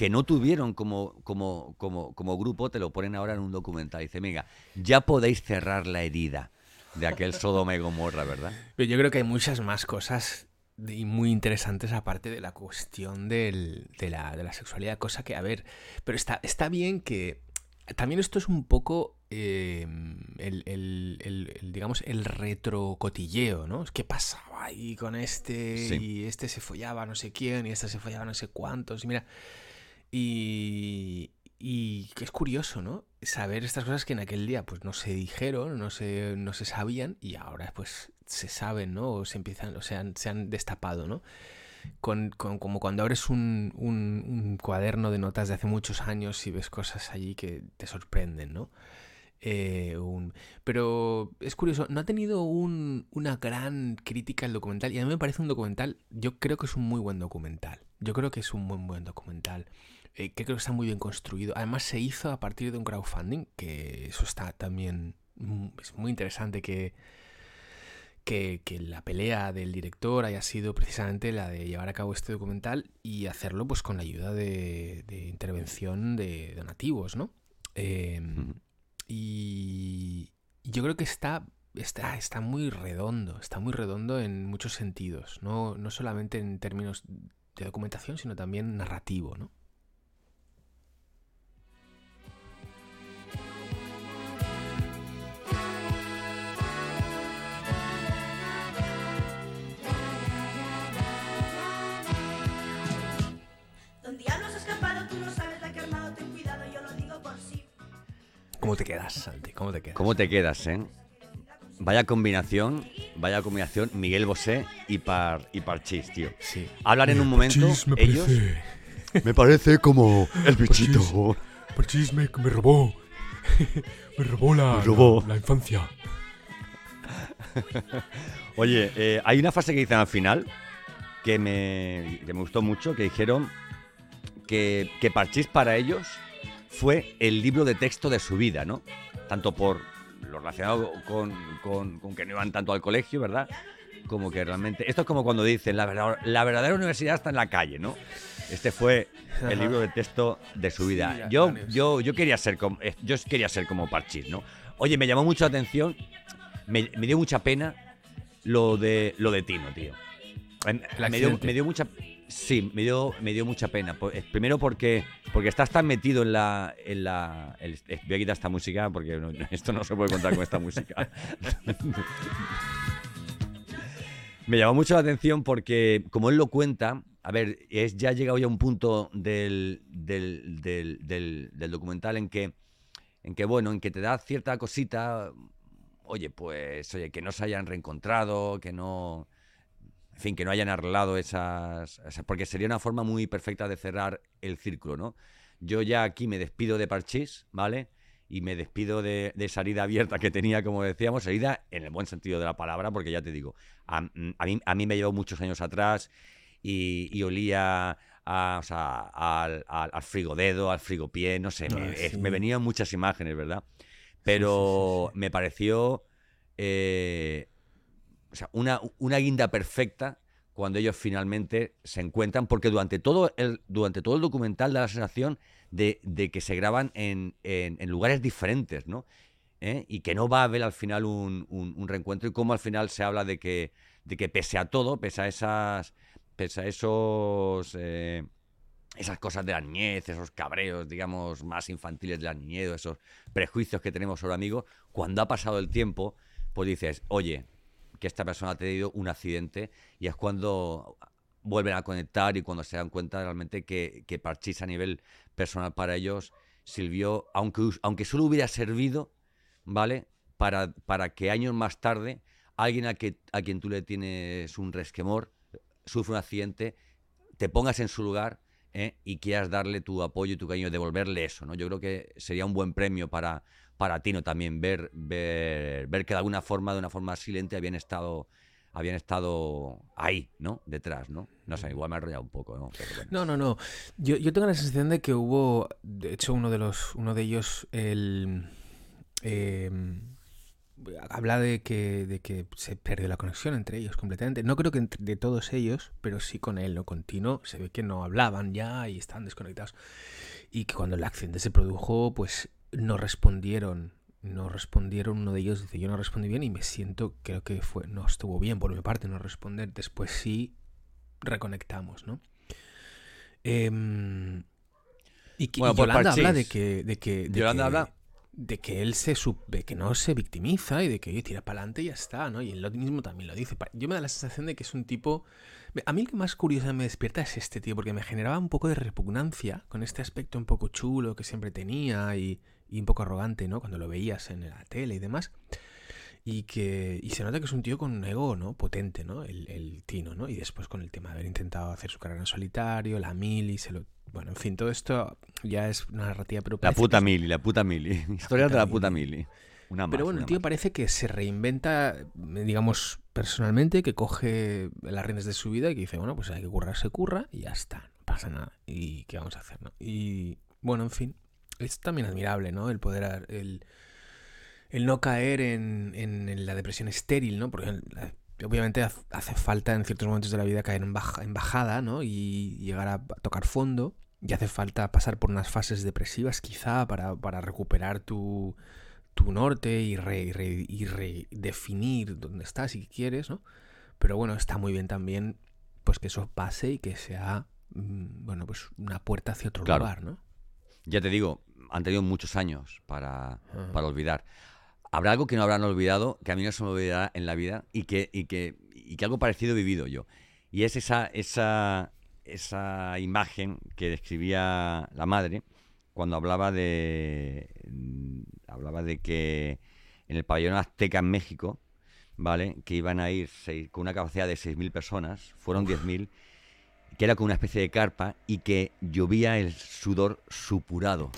que no tuvieron como, como, como, como grupo, te lo ponen ahora en un documental. Dice, venga, ya podéis cerrar la herida de aquel Sodoma y Gomorra, ¿verdad? Pero yo creo que hay muchas más cosas y muy interesantes aparte de la cuestión del- de, la, de la sexualidad, cosa que, a ver, pero está, está bien que también esto es un poco em, el, digamos, el retrocotilleo, ¿no? ¿Qué pasaba ahí con este? Y este se follaba no sé quién, y este se follaba no sé cuántos. Y mira, y, y es curioso, ¿no? Saber estas cosas que en aquel día pues no se dijeron, no se, no se sabían y ahora pues se saben, ¿no? O se empiezan, o sea, se han destapado, ¿no? Con, como cuando abres un, un, cuaderno de notas de hace muchos años y ves cosas allí que te sorprenden, ¿no? Eh, pero es curioso, no ha tenido una gran crítica el documental y a mí me parece un documental, yo creo que es un muy buen documental, yo creo que es un buen buen documental. Eh, creo que está muy bien construido. Además se hizo a partir de un crowdfunding, que eso está también... Es muy interesante que, que, la pelea del director haya sido precisamente la de llevar a cabo este documental y hacerlo pues con la ayuda de, intervención de donativos, ¿no? Em, y yo creo que está, está, está muy redondo, está muy redondo en muchos sentidos, no, no solamente en términos de documentación, sino también narrativo, ¿no? ¿Cómo te quedas, Santi? ¿Cómo te quedas? ¿Cómo te quedas, eh? Vaya combinación, vaya combinación, Miguel Bosé y, par, y Parchís, tío. Sí. Hablan en un momento, me ellos... Parece... Me parece como el bichito. Parchís, me, robó. me robó la, robó. La, infancia. Oye, eh, hay una frase que dicen al final que me, que me gustó mucho, que dijeron que, que Parchís para ellos fue el libro de texto de su vida, ¿no? Tanto por lo relacionado con, que no iban tanto al colegio, ¿verdad? Como que realmente... Esto es como cuando dicen, la, verdadera universidad está en la calle, ¿no? Este fue el libro de texto de su vida. yo, yo, yo, quería ser como, eh, yo quería ser como Parchís, ¿no? Oye, me llamó mucho la atención, me, me, dio mucha pena lo de, lo de Tino, tío. Me dio, me dio, mucha Sí, me dio, me dio mucha pena. Eh, primero porque, porque estás tan metido en la... En la eh, voy a quitar esta música porque esto no se puede contar con esta música. me llamó mucho la atención porque, como él lo cuenta, a ver, es, ya ha llegado ya un punto del, del, del, del, documental en que, en que, bueno, en que te da cierta cosita, oye, pues, oye, que no se hayan reencontrado, que no en fin, que no hayan arreglado esas, Porque sería una forma muy perfecta de cerrar el círculo, ¿no? Yo ya aquí me despido de Parchís, ¿vale? Y me despido de, esa herida abierta que tenía, como decíamos, herida en el buen sentido de la palabra, porque ya te digo, a, mí, a mí me llevó muchos años atrás y, olía al, al, frigodedo, al frigopié, no sé, me, venían muchas imágenes, ¿verdad? Pero me pareció eh, o sea, una, una guinda perfecta cuando ellos finalmente se encuentran, porque durante todo el, durante todo el documental da la sensación de, que se graban en, lugares diferentes, ¿no? ¿Eh? Y que no va a haber al final un, reencuentro y cómo al final se habla de que, de que pese a todo, pese a esas, pese a esos... Eh, esas cosas de la niñez, esos cabreos, digamos, más infantiles de la niñez, esos prejuicios que tenemos sobre amigos, cuando ha pasado el tiempo, pues dices, oye, que esta persona ha tenido un accidente y es cuando vuelven a conectar y cuando se dan cuenta realmente que, que Parchís a nivel personal para ellos sirvió, aunque, aunque solo hubiera servido, ¿vale? Para, para que años más tarde alguien a, que, a quien tú le tienes un resquemor, sufre un accidente, te pongas en su lugar ¿eh? y quieras darle tu apoyo y tu cariño, devolverle eso, ¿no? Yo creo que sería un buen premio para, para Tino también ver, ver, ver que de alguna forma, de una forma silente, habían estado habían estado ahí, ¿no? Detrás, ¿no? No sé, igual me ha enrollado un poco, ¿no? No, no, no. Yo, yo, tengo la sensación de que hubo, de hecho, uno de los, uno de ellos, el em, habla de que, de que se perdió la conexión entre ellos completamente. No creo que entre, de todos ellos, pero sí con él, ¿no? Con Tino, se ve que no hablaban ya y estaban desconectados. Y que cuando el accidente se produjo, pues no respondieron. No respondieron, uno de ellos dice, yo no respondí bien y me siento, creo que fue, no estuvo bien por mi parte no responder. Después sí reconectamos, ¿no? Em, y, que, Yolanda habla de que... De que Yolanda habla de que él se sub- de que no se victimiza y de que oye, tira para adelante y ya está, ¿no? Y él mismo también lo dice. Yo me da la sensación de que es un tipo. A mí el que más curioso me despierta es este tío, porque me generaba un poco de repugnancia con este aspecto un poco chulo que siempre tenía y, y un poco arrogante, ¿no? Cuando lo veías en la tele y demás. Y que y se nota que es un tío con un ego, ¿no? Potente, ¿no? El, el Tino, ¿no? Y después con el tema de haber intentado hacer su carrera en solitario, la mili, se lo... Bueno, en fin, todo esto ya es una narrativa, pero La puta es- mili, la puta mili. Historias de la puta mili. Una más, Pero bueno, el tío más. parece que se reinventa, eh, digamos, personalmente, que coge las riendas de su vida y que dice, bueno, pues hay que currarse, curra y ya está, no pasa nada. ¿Y qué vamos a hacer, no? Y bueno, en fin, es también admirable, ¿no? El poder, el, el no caer en, en- en la depresión estéril, ¿no? Porque la- obviamente hace falta en ciertos momentos de la vida caer en, baja, en bajada, ¿no? Y llegar a tocar fondo. Y hace falta pasar por unas fases depresivas quizá para, para recuperar tu, tu norte y, re- y re- y redefinir dónde estás y qué quieres, ¿no? Pero bueno, está muy bien también pues que eso pase y que sea, mm, bueno, pues una puerta hacia otro Claro. lugar, ¿no? Ya te digo, han tenido muchos años para, para olvidar. Habrá algo que no habrán olvidado, que a mí no se me olvidará en la vida y que, y que, y que algo parecido he vivido yo. Y es esa, esa, esa imagen que describía la madre cuando hablaba de, hablaba de que en el pabellón azteca en México, ¿vale? Que iban a ir seis- con una capacidad de 6.000 personas, fueron 10.000, que era con una especie de carpa y que llovía el sudor supurado.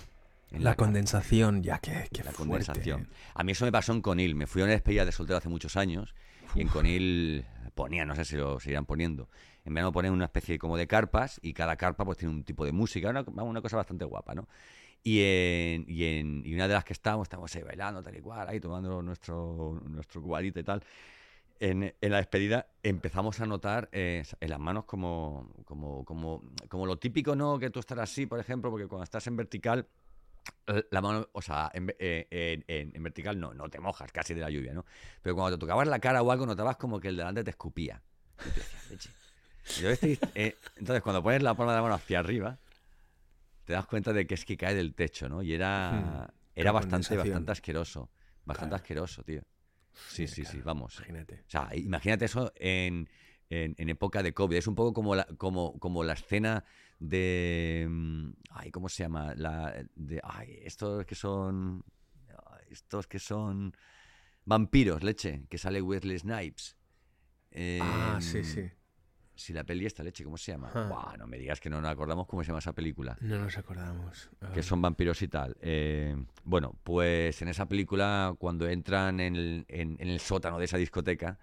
en La condensación, ya que, que la fuerte. condensación. A mí eso me pasó en Conil. Me fui a una despedida de soltero hace muchos años y en Conil ponían, no sé si lo seguirán poniendo, en verano ponen una especie como de carpas y cada carpa pues tiene un tipo de música, una, una cosa bastante guapa, ¿no? Y en, y en y una de las que estábamos, estábamos ahí bailando tal y cual, ahí tomando nuestro, nuestro cubadito y tal. En, en la despedida empezamos a notar eh, en las manos como, como, como, como lo típico, ¿no? Que tú estás así, por ejemplo, porque cuando estás en vertical, eh, la mano, o sea, en, eh, en- en- en vertical no, no te mojas casi de la lluvia, ¿no? Pero cuando te tocabas la cara o algo, notabas como que el delante te escupía. Y tú decías, "Leche". Y yo estoy- eh, entonces, cuando pones la palma de la mano hacia arriba, te das cuenta de que es que cae del techo, ¿no? Y era, Hmm, era bastante, bastante asqueroso. Bastante Claro. asqueroso, tío. Sí, sí, sí, vamos. Imagínate. O sea, imagínate eso en, en- en época de COVID. Es un poco como la, como, como la escena de. mm, Ay, ¿cómo se llama? La, de, ay, estos que son. Estos que son. Vampiros, leche, que sale Wesley Snipes. ah, sí, Em, sí. Sí, la peli esta, leche, ¿cómo se llama? Ah. Buah, no me digas que no nos acordamos cómo se llama esa película No nos acordamos. que Ah. son vampiros y tal. Eh, bueno, pues en esa película, cuando entran en el, en- en el sótano de esa discoteca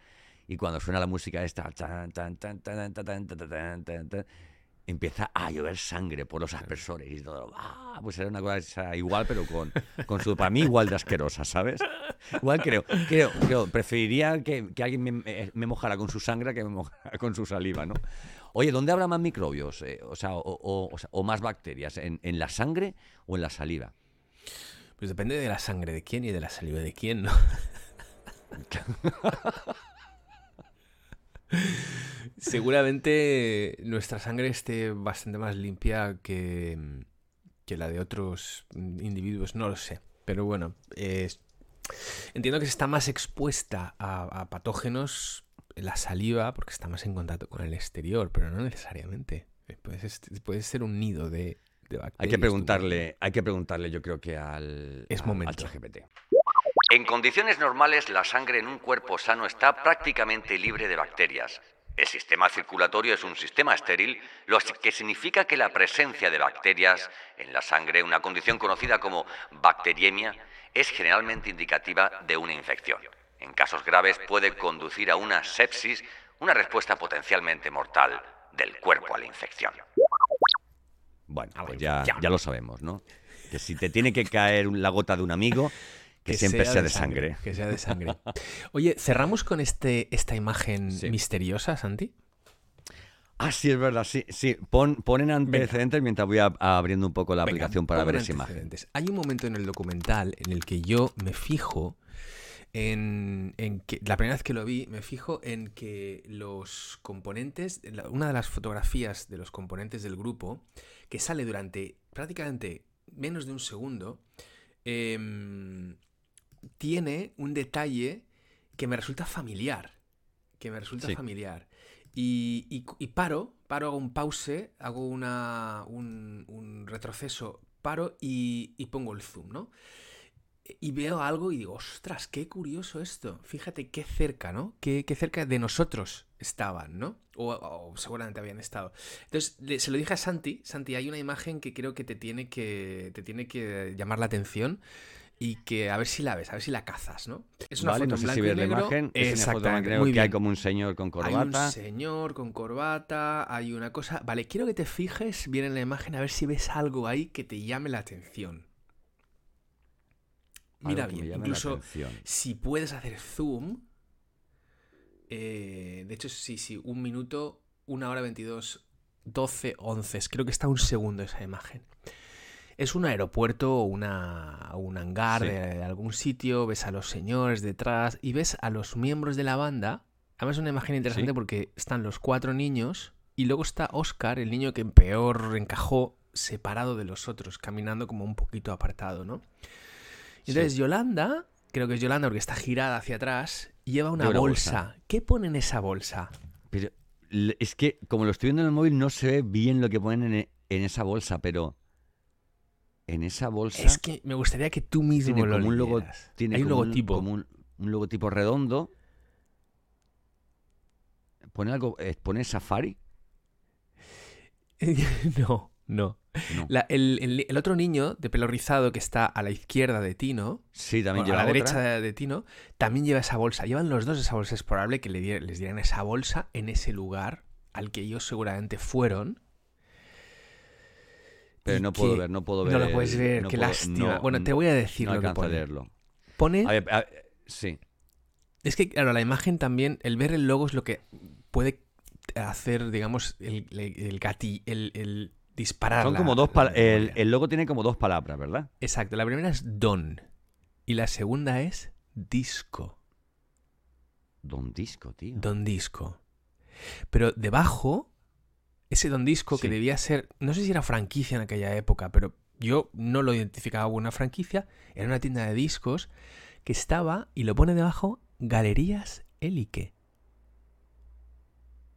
y cuando suena la música esta, tan, tan, tan, tan, tan, tan, tan, tan, tan, tan, empieza a llover sangre por los aspersores y todo. Ah, pues era una cosa igual, pero con, con su, para mí igual de asquerosa, ¿sabes? Igual creo, creo, creo preferiría que, que alguien me, me- me mojara con su sangre que me mojara con su saliva, ¿no? Oye, ¿dónde habrá más microbios? eh, o, sea, o, o- o sea, o más bacterias? ¿En, en la sangre o en la saliva? Pues depende de la sangre de quién y de la saliva de quién, ¿no? Seguramente nuestra sangre esté bastante más limpia que, que la de otros individuos, no lo sé. Pero bueno, entiendo que está más expuesta a, a patógenos la saliva porque está más en contacto con el exterior, pero no necesariamente. Puede ser, puede ser un nido de, de bacterias. Hay que preguntarle, hay que preguntarle, yo creo que al, Es momento. al ChatGPT. En condiciones normales, la sangre en un cuerpo sano está prácticamente libre de bacterias. El sistema circulatorio es un sistema estéril, lo que significa que la presencia de bacterias en la sangre, una condición conocida como bacteriemia, es generalmente indicativa de una infección. En casos graves puede conducir a una sepsis, una respuesta potencialmente mortal del cuerpo a la infección. Bueno, pues ya, ya lo sabemos, ¿no? Que si te tiene que caer la gota de un amigo, que, siempre sea, de sangre. Que sea de sangre. Oye, cerramos con este, esta imagen Sí. misteriosa, Santi. Ah, sí, es verdad, sí, sí. Pon, pon en antecedentes mientras voy a- abriendo un poco la Venga, aplicación para ver esa imagen. Hay un momento en el documental en el que yo me fijo en, en que, la primera vez que lo vi, me fijo en que los componentes, una de las fotografías de los componentes del grupo, que sale durante prácticamente menos de un segundo, em, tiene un detalle que me resulta familiar. Que me resulta Sí. familiar. Y, y- y paro, paro, hago un pause, hago una, un, un retroceso, paro y, y pongo el zoom, ¿no? Y veo algo y digo, ostras, qué curioso esto. Fíjate qué cerca, ¿no? Qué, qué cerca de nosotros estaban, ¿no? O, o seguramente habían estado. Entonces, le- se lo dije a Santi. Santi, hay una imagen que creo que te tiene que, te tiene que llamar la atención y que a ver si la ves, a ver si la cazas, ¿no? Es una Vale, foto no en sé blanco si y ves la imagen. Es una foto en negro que hay como un señor con Hay corbata. un señor con corbata, hay una cosa. Vale, quiero que te fijes bien en la imagen a ver si ves algo ahí que te llame la atención. Mira Algo bien, incluso atención. si puedes hacer zoom. eh, de hecho, sí, sí, un minuto, una hora 22, 12, 11. Creo que está un segundo esa imagen. Es un aeropuerto o una, un hangar Sí. de, de algún sitio, ves a los señores detrás y ves a los miembros de la banda. Además es una imagen interesante Sí. porque están los cuatro niños y luego está Oscar, el niño que peor encajó, separado de los otros, caminando como un poquito apartado, ¿no? Y Entonces Yolanda, creo que es Yolanda porque está girada hacia atrás, lleva una Lleva bolsa. bolsa. ¿Qué pone en esa bolsa? Pero es que, como lo estoy viendo en el móvil, no se ve bien lo que ponen en, en esa bolsa, pero en esa bolsa Es que me gustaría que tú mismo tiene lo como un logo, tiene Hay un logotipo. como un, un logotipo redondo. Pone algo, eh, pone Safari. no, no. No. La- el, el- el otro niño de pelo rizado que está a la izquierda de Tino, Sí, también bueno, a lleva la otra. derecha de, de Tino, también lleva esa bolsa. Llevan los dos esa bolsa. Es probable que le les dieran esa bolsa en ese lugar al que ellos seguramente fueron. Pero no puedo ver, no puedo ver. No lo puedes ver, no qué puedo- lástima. no- bueno, te voy a decir no lo que alcanzo a pone. leerlo. Pone A ver, a ver, sí. Es que, claro, la imagen también, el ver el logo es lo que puede hacer, digamos, el, el, el gati- el, el disparar. Son la- como dos la palabras. El, el logo tiene como dos palabras, ¿verdad? Exacto, la primera es don y la segunda es disco. Don Disco, tío. Don disco. Pero debajo, ese don disco que debía ser, no sé si era franquicia en aquella época, pero yo no lo identificaba como una franquicia, era una tienda de discos que estaba, y lo pone debajo, Galerías Elique.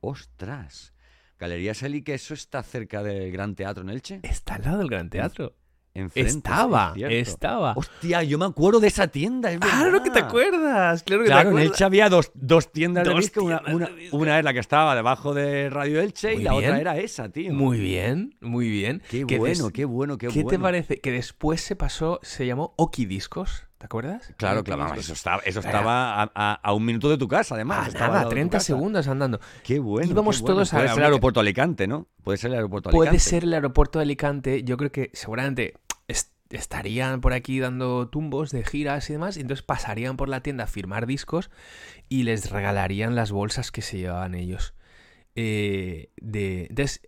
Ostras. Galería Seli, que eso está cerca del Gran Teatro en Elche. Está al lado del Gran Teatro. Enfrente, Estaba, estaba. Hostia, yo me acuerdo de esa tienda, es Claro que te acuerdas, claro que Claro, te en. Elche había dos, dos tiendas de Dos disco. Una, una, de una es la que estaba debajo de Radio Elche Muy y la bien. otra era esa, tío. Muy bien, muy bien. Qué Que bueno, qué bueno, qué, ¿Qué bueno. te parece? Que después se pasó, se llamó Oki Discos, ¿te acuerdas? Claro, claro, eso estaba, eso estaba a, a- a un minuto de tu casa, además. Ah, estaba nada, lado de tu 30 casa. segundos andando. Qué bueno. Íbamos qué bueno. todos a Puede la ser el aeropuerto de Alicante, ¿no? Puede ser el aeropuerto de Puede Alicante. ser el aeropuerto de Alicante. Yo creo que seguramente est- estarían por aquí dando tumbos de giras y demás. Y entonces pasarían por la tienda a firmar discos y les regalarían las bolsas que se llevaban ellos. Eh, de, entonces,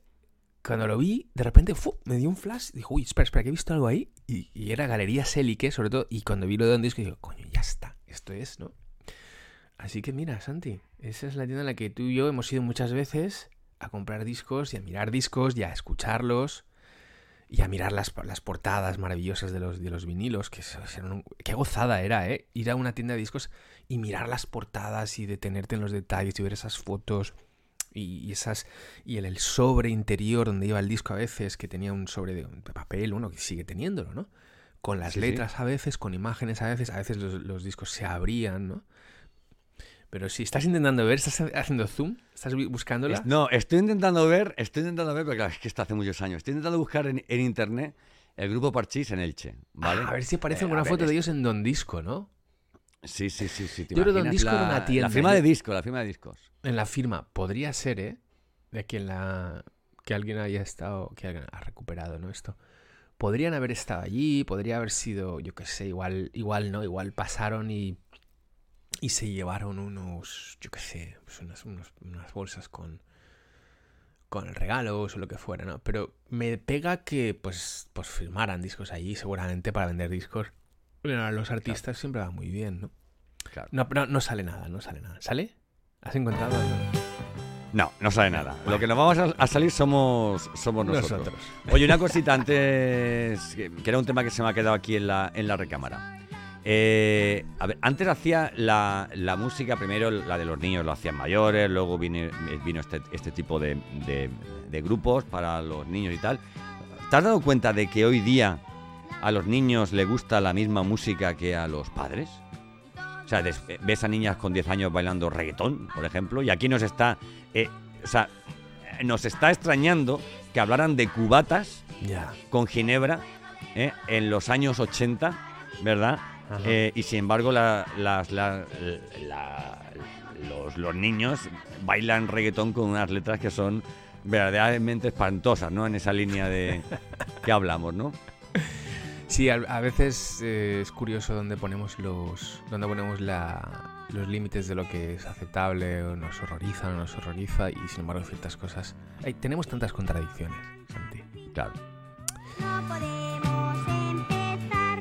cuando lo vi, de repente ¡fu! me dio un flash. Dijo, uy, espera, espera, que he visto algo ahí. Y, y era Galería Selique, sobre todo. Y cuando vi lo de un disco, digo, coño, ya está. Esto es, ¿no? Así que mira, Santi, esa es la tienda en la que tú y yo hemos ido muchas veces a comprar discos y a mirar discos y a escucharlos y a mirar las, portadas maravillosas de los, de los vinilos. Que qué gozada era, ¿eh? Ir a una tienda de discos y mirar las portadas y detenerte en los detalles y ver esas fotos y, esas y el, el sobre interior donde iba el disco a veces que tenía un sobre de, de papel, uno que sigue teniéndolo, ¿no? Con las Sí, sí. letras a veces, con imágenes a veces, a veces los, los discos se abrían, ¿no? Pero si estás intentando ver, estás haciendo zoom, estás bu- buscándola. No, estoy intentando ver, estoy intentando ver, porque es que esto hace muchos años. Estoy intentando buscar en, en internet el grupo Parchís en Elche, ¿vale? Ah, a ver si aparece Eh, alguna ver, foto de ellos en Don Disco, ¿no? Sí, sí, sí, sí. ¿te Yo creo que imaginas Disco la- una tienda, La firma yo- de disco, la firma de discos. En la firma. Podría ser, ¿eh? De que, la... que alguien haya estado, que alguien ha recuperado, ¿no? Esto. Podrían haber estado allí, podría haber sido, yo qué sé, igual, igual no, igual pasaron y, y se llevaron unos, yo qué sé, pues unas, unos- unas bolsas con, con regalos o lo que fuera, ¿no? Pero me pega que, pues, pues firmaran discos allí, seguramente para vender discos. A los artistas siempre va muy bien, ¿no? Claro. No, sale nada, no sale nada. ¿Sale? ¿Has encontrado algo? No, no sale nada. Lo que nos vamos a, a salir somos, somos nosotros. Nosotros. Oye, una cosita antes, que que era un tema que se me ha quedado aquí en la, en la recámara. Eh, a ver, antes hacía la, la música, primero la de los niños lo hacían mayores, luego vine- vino este, este tipo de, de- de grupos para los niños y tal. ¿Te has dado cuenta de que hoy día a los niños le gusta la misma música que a los padres? O sea, ves a niñas con 10 años bailando reggaetón, por ejemplo, y aquí nos está, eh, o sea, nos está extrañando que hablaran de cubatas con Ginebra ¿eh? en los años 80, ¿verdad? Eh, y sin embargo, la- las- la- la- los, los niños bailan reggaetón con unas letras que son verdaderamente espantosas, ¿no? En esa línea de que hablamos, ¿no? Sí, a, a veces eh, es curioso dónde ponemos los dónde ponemos la, los límites de lo que es aceptable o nos horroriza o no nos horroriza y sin embargo ciertas cosas Ay, tenemos tantas contradicciones, Santi. Claro. No podemos empezar.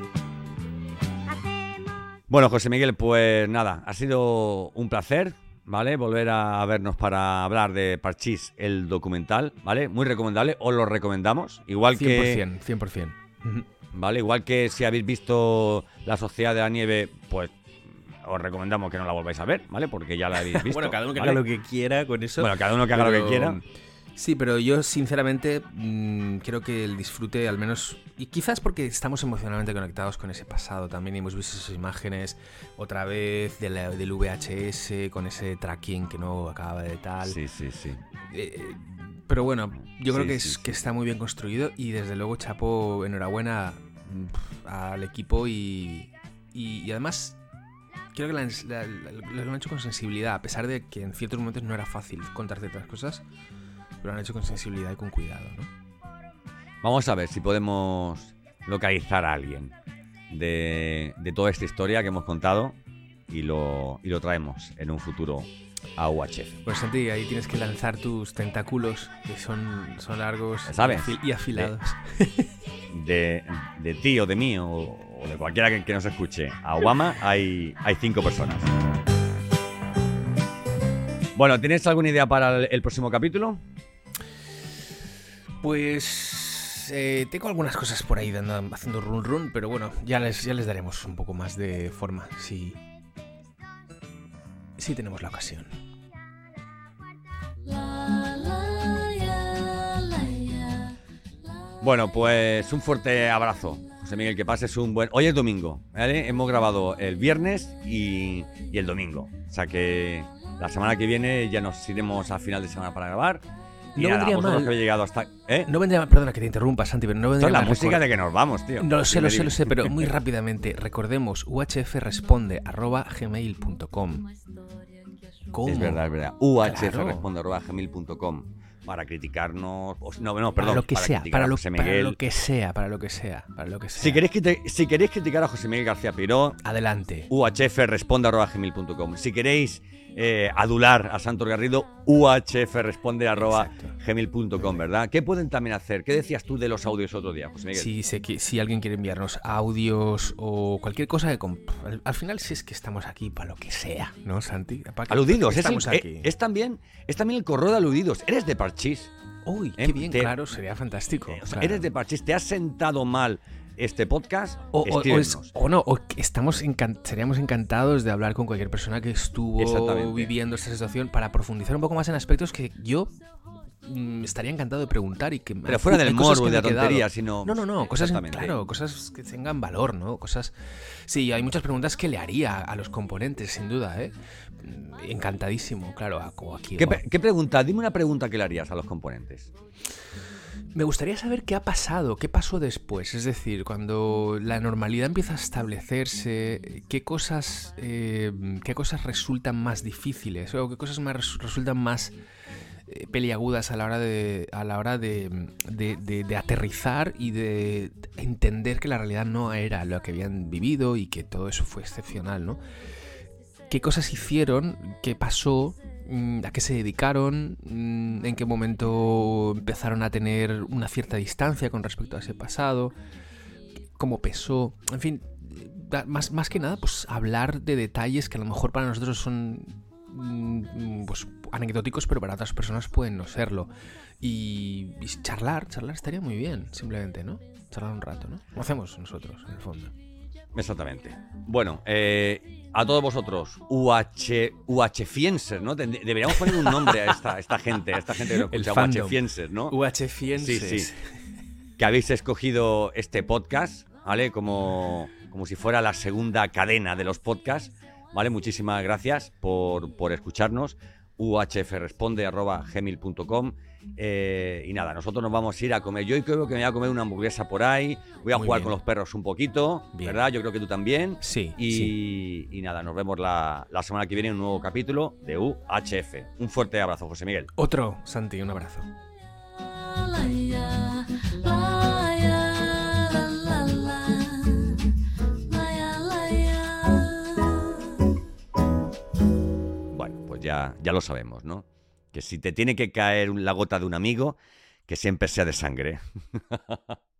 Hacemos. Bueno, José Miguel, pues nada, ha sido un placer, ¿vale? Volver a vernos para hablar de Parchís, el documental, ¿vale? Muy recomendable, os lo recomendamos. Igual que 100%, 100%. ¿Vale? Igual que si habéis visto La Sociedad de la Nieve, pues os recomendamos que no la volváis a ver, ¿vale? Porque ya la habéis visto. Bueno, cada uno que ¿vale? haga lo que quiera con eso. Bueno, cada uno que haga lo que quiera. Sí, pero yo sinceramente mm, creo que el disfrute al menos, y quizás porque estamos emocionalmente conectados con ese pasado también y hemos visto esas imágenes otra vez de la- del VHS con ese tracking que no acaba de tal. Sí, sí, sí. Eh, pero bueno, yo creo que, es, sí. que está muy bien construido y desde luego Chapo, enhorabuena al equipo y, y, y además creo que la- la- la- lo han hecho con sensibilidad, a pesar de que en ciertos momentos no era fácil contar ciertas cosas, pero lo han hecho con sensibilidad y con cuidado, ¿no? Vamos a ver si podemos localizar a alguien de, de toda esta historia que hemos contado y lo, y lo traemos en un futuro a UHF. Pues Santi, ahí tienes que lanzar tus tentáculos, que son, son largos sabes. y afilados. De, de ti o de mí o, de cualquiera que, nos escuche a Obama hay, hay cinco personas. Bueno, ¿tienes alguna idea para el, el próximo capítulo? Pues eh, tengo algunas cosas por ahí dando- haciendo run run, pero bueno, ya les, ya les daremos un poco más de forma si, si tenemos la ocasión. Bueno, pues un fuerte abrazo. José Miguel, que pases un buen... Hoy es domingo, ¿vale? Hemos grabado el viernes y, y el domingo. O sea que la semana que viene ya nos iremos a final de semana para grabar. Y No nada, vendría mal. que llegado hasta... ¿Eh? No vendría perdona que te interrumpa, Santi, pero no Esto vendría es la música de que nos vamos, tío. No lo sé, lo sé, lo sé, pero muy rápidamente, recordemos, uhfresponde arroba gmail.com. ¿Cómo? Es verdad, es verdad. UHF Claro. Para criticarnos. o- no, no, Para perdón. lo que sea, para lo, para que sea, para lo que sea, para lo que sea. Si queréis, si queréis criticar a José Miguel García Piró, Adelante. UHF responde arroba gmail.com. Si queréis eh, adular a Santos Garrido, UHF responde arroba gmail.com, ¿verdad? ¿Qué pueden también hacer? ¿Qué decías tú de los audios otro día, José Miguel? Si, se qui- si alguien quiere enviarnos audios o cualquier cosa que... Al, al final si es que estamos aquí para lo que sea, ¿no, Santi? ¿Para qué- Aludidos, para qué es, el- estamos eh, aquí? es también, es también el correo de aludidos. Eres de Parchís. Uy, eh, qué bien, te- claro, sería fantástico. Eh, o sea, claro. eres de Parchís. ¿Te has sentado mal este podcast? O, o- o es- Escríbenos. o no, estamos encan- seríamos encantados de hablar con cualquier persona que estuvo viviendo esta situación para profundizar un poco más en aspectos que yo mm, estaría encantado de preguntar y que Pero fuera del morbo de la tontería, sino... No, no, no, cosas, claro, cosas que tengan valor, ¿no? Cosas... Sí, hay muchas preguntas que le haría a los componentes, sin duda, ¿eh? Mm, Encantadísimo, claro, a- aquí. ¿Qué, ¿no? pre- qué pregunta? Dime una pregunta que le harías a los componentes. Me gustaría saber qué ha pasado, qué pasó después. Es decir, cuando la normalidad empieza a establecerse, qué cosas, eh, qué cosas resultan más difíciles o qué cosas más res- resultan más eh, peliagudas a la hora de a la hora de, de- de- de aterrizar y de entender que la realidad no era lo que habían vivido y que todo eso fue excepcional, ¿no? ¿Qué cosas hicieron? ¿Qué pasó? Mm, ¿A qué se dedicaron? Mm, ¿En qué momento empezaron a tener una cierta distancia con respecto a ese pasado? ¿Cómo pesó? En fin, más, más que nada, pues hablar de detalles que a lo mejor para nosotros son mm, pues, anecdóticos, pero para otras personas pueden no serlo. Y, y charlar, charlar estaría muy bien, simplemente, ¿no? Charlar un rato, ¿no? Lo hacemos nosotros, en el fondo. Exactamente. Bueno, eh, a todos vosotros, UH, UHfienses, ¿no? Deberíamos poner un nombre a esta, esta gente, a esta gente que nos escucha. UHfienses, ¿no? UHfienses. Sí, sí. que habéis escogido este podcast, ¿vale? Como, como si fuera la segunda cadena de los podcasts, ¿vale? Muchísimas gracias por, por escucharnos. uhfresponde.gmail.com eh, Y nada, nosotros nos vamos a ir a comer. Yo creo que me voy a comer una hamburguesa por ahí. Voy a Muy jugar bien. con los perros un poquito, Bien. ¿verdad? Yo creo que tú también. Sí, Y, sí. y nada, nos vemos la, la semana que viene en un nuevo capítulo de UHF. Un fuerte abrazo, José Miguel. Otro, Santi, un abrazo. Bueno, pues ya, ya lo sabemos, ¿no? Que si te tiene que caer la gota de un amigo, que siempre sea de sangre.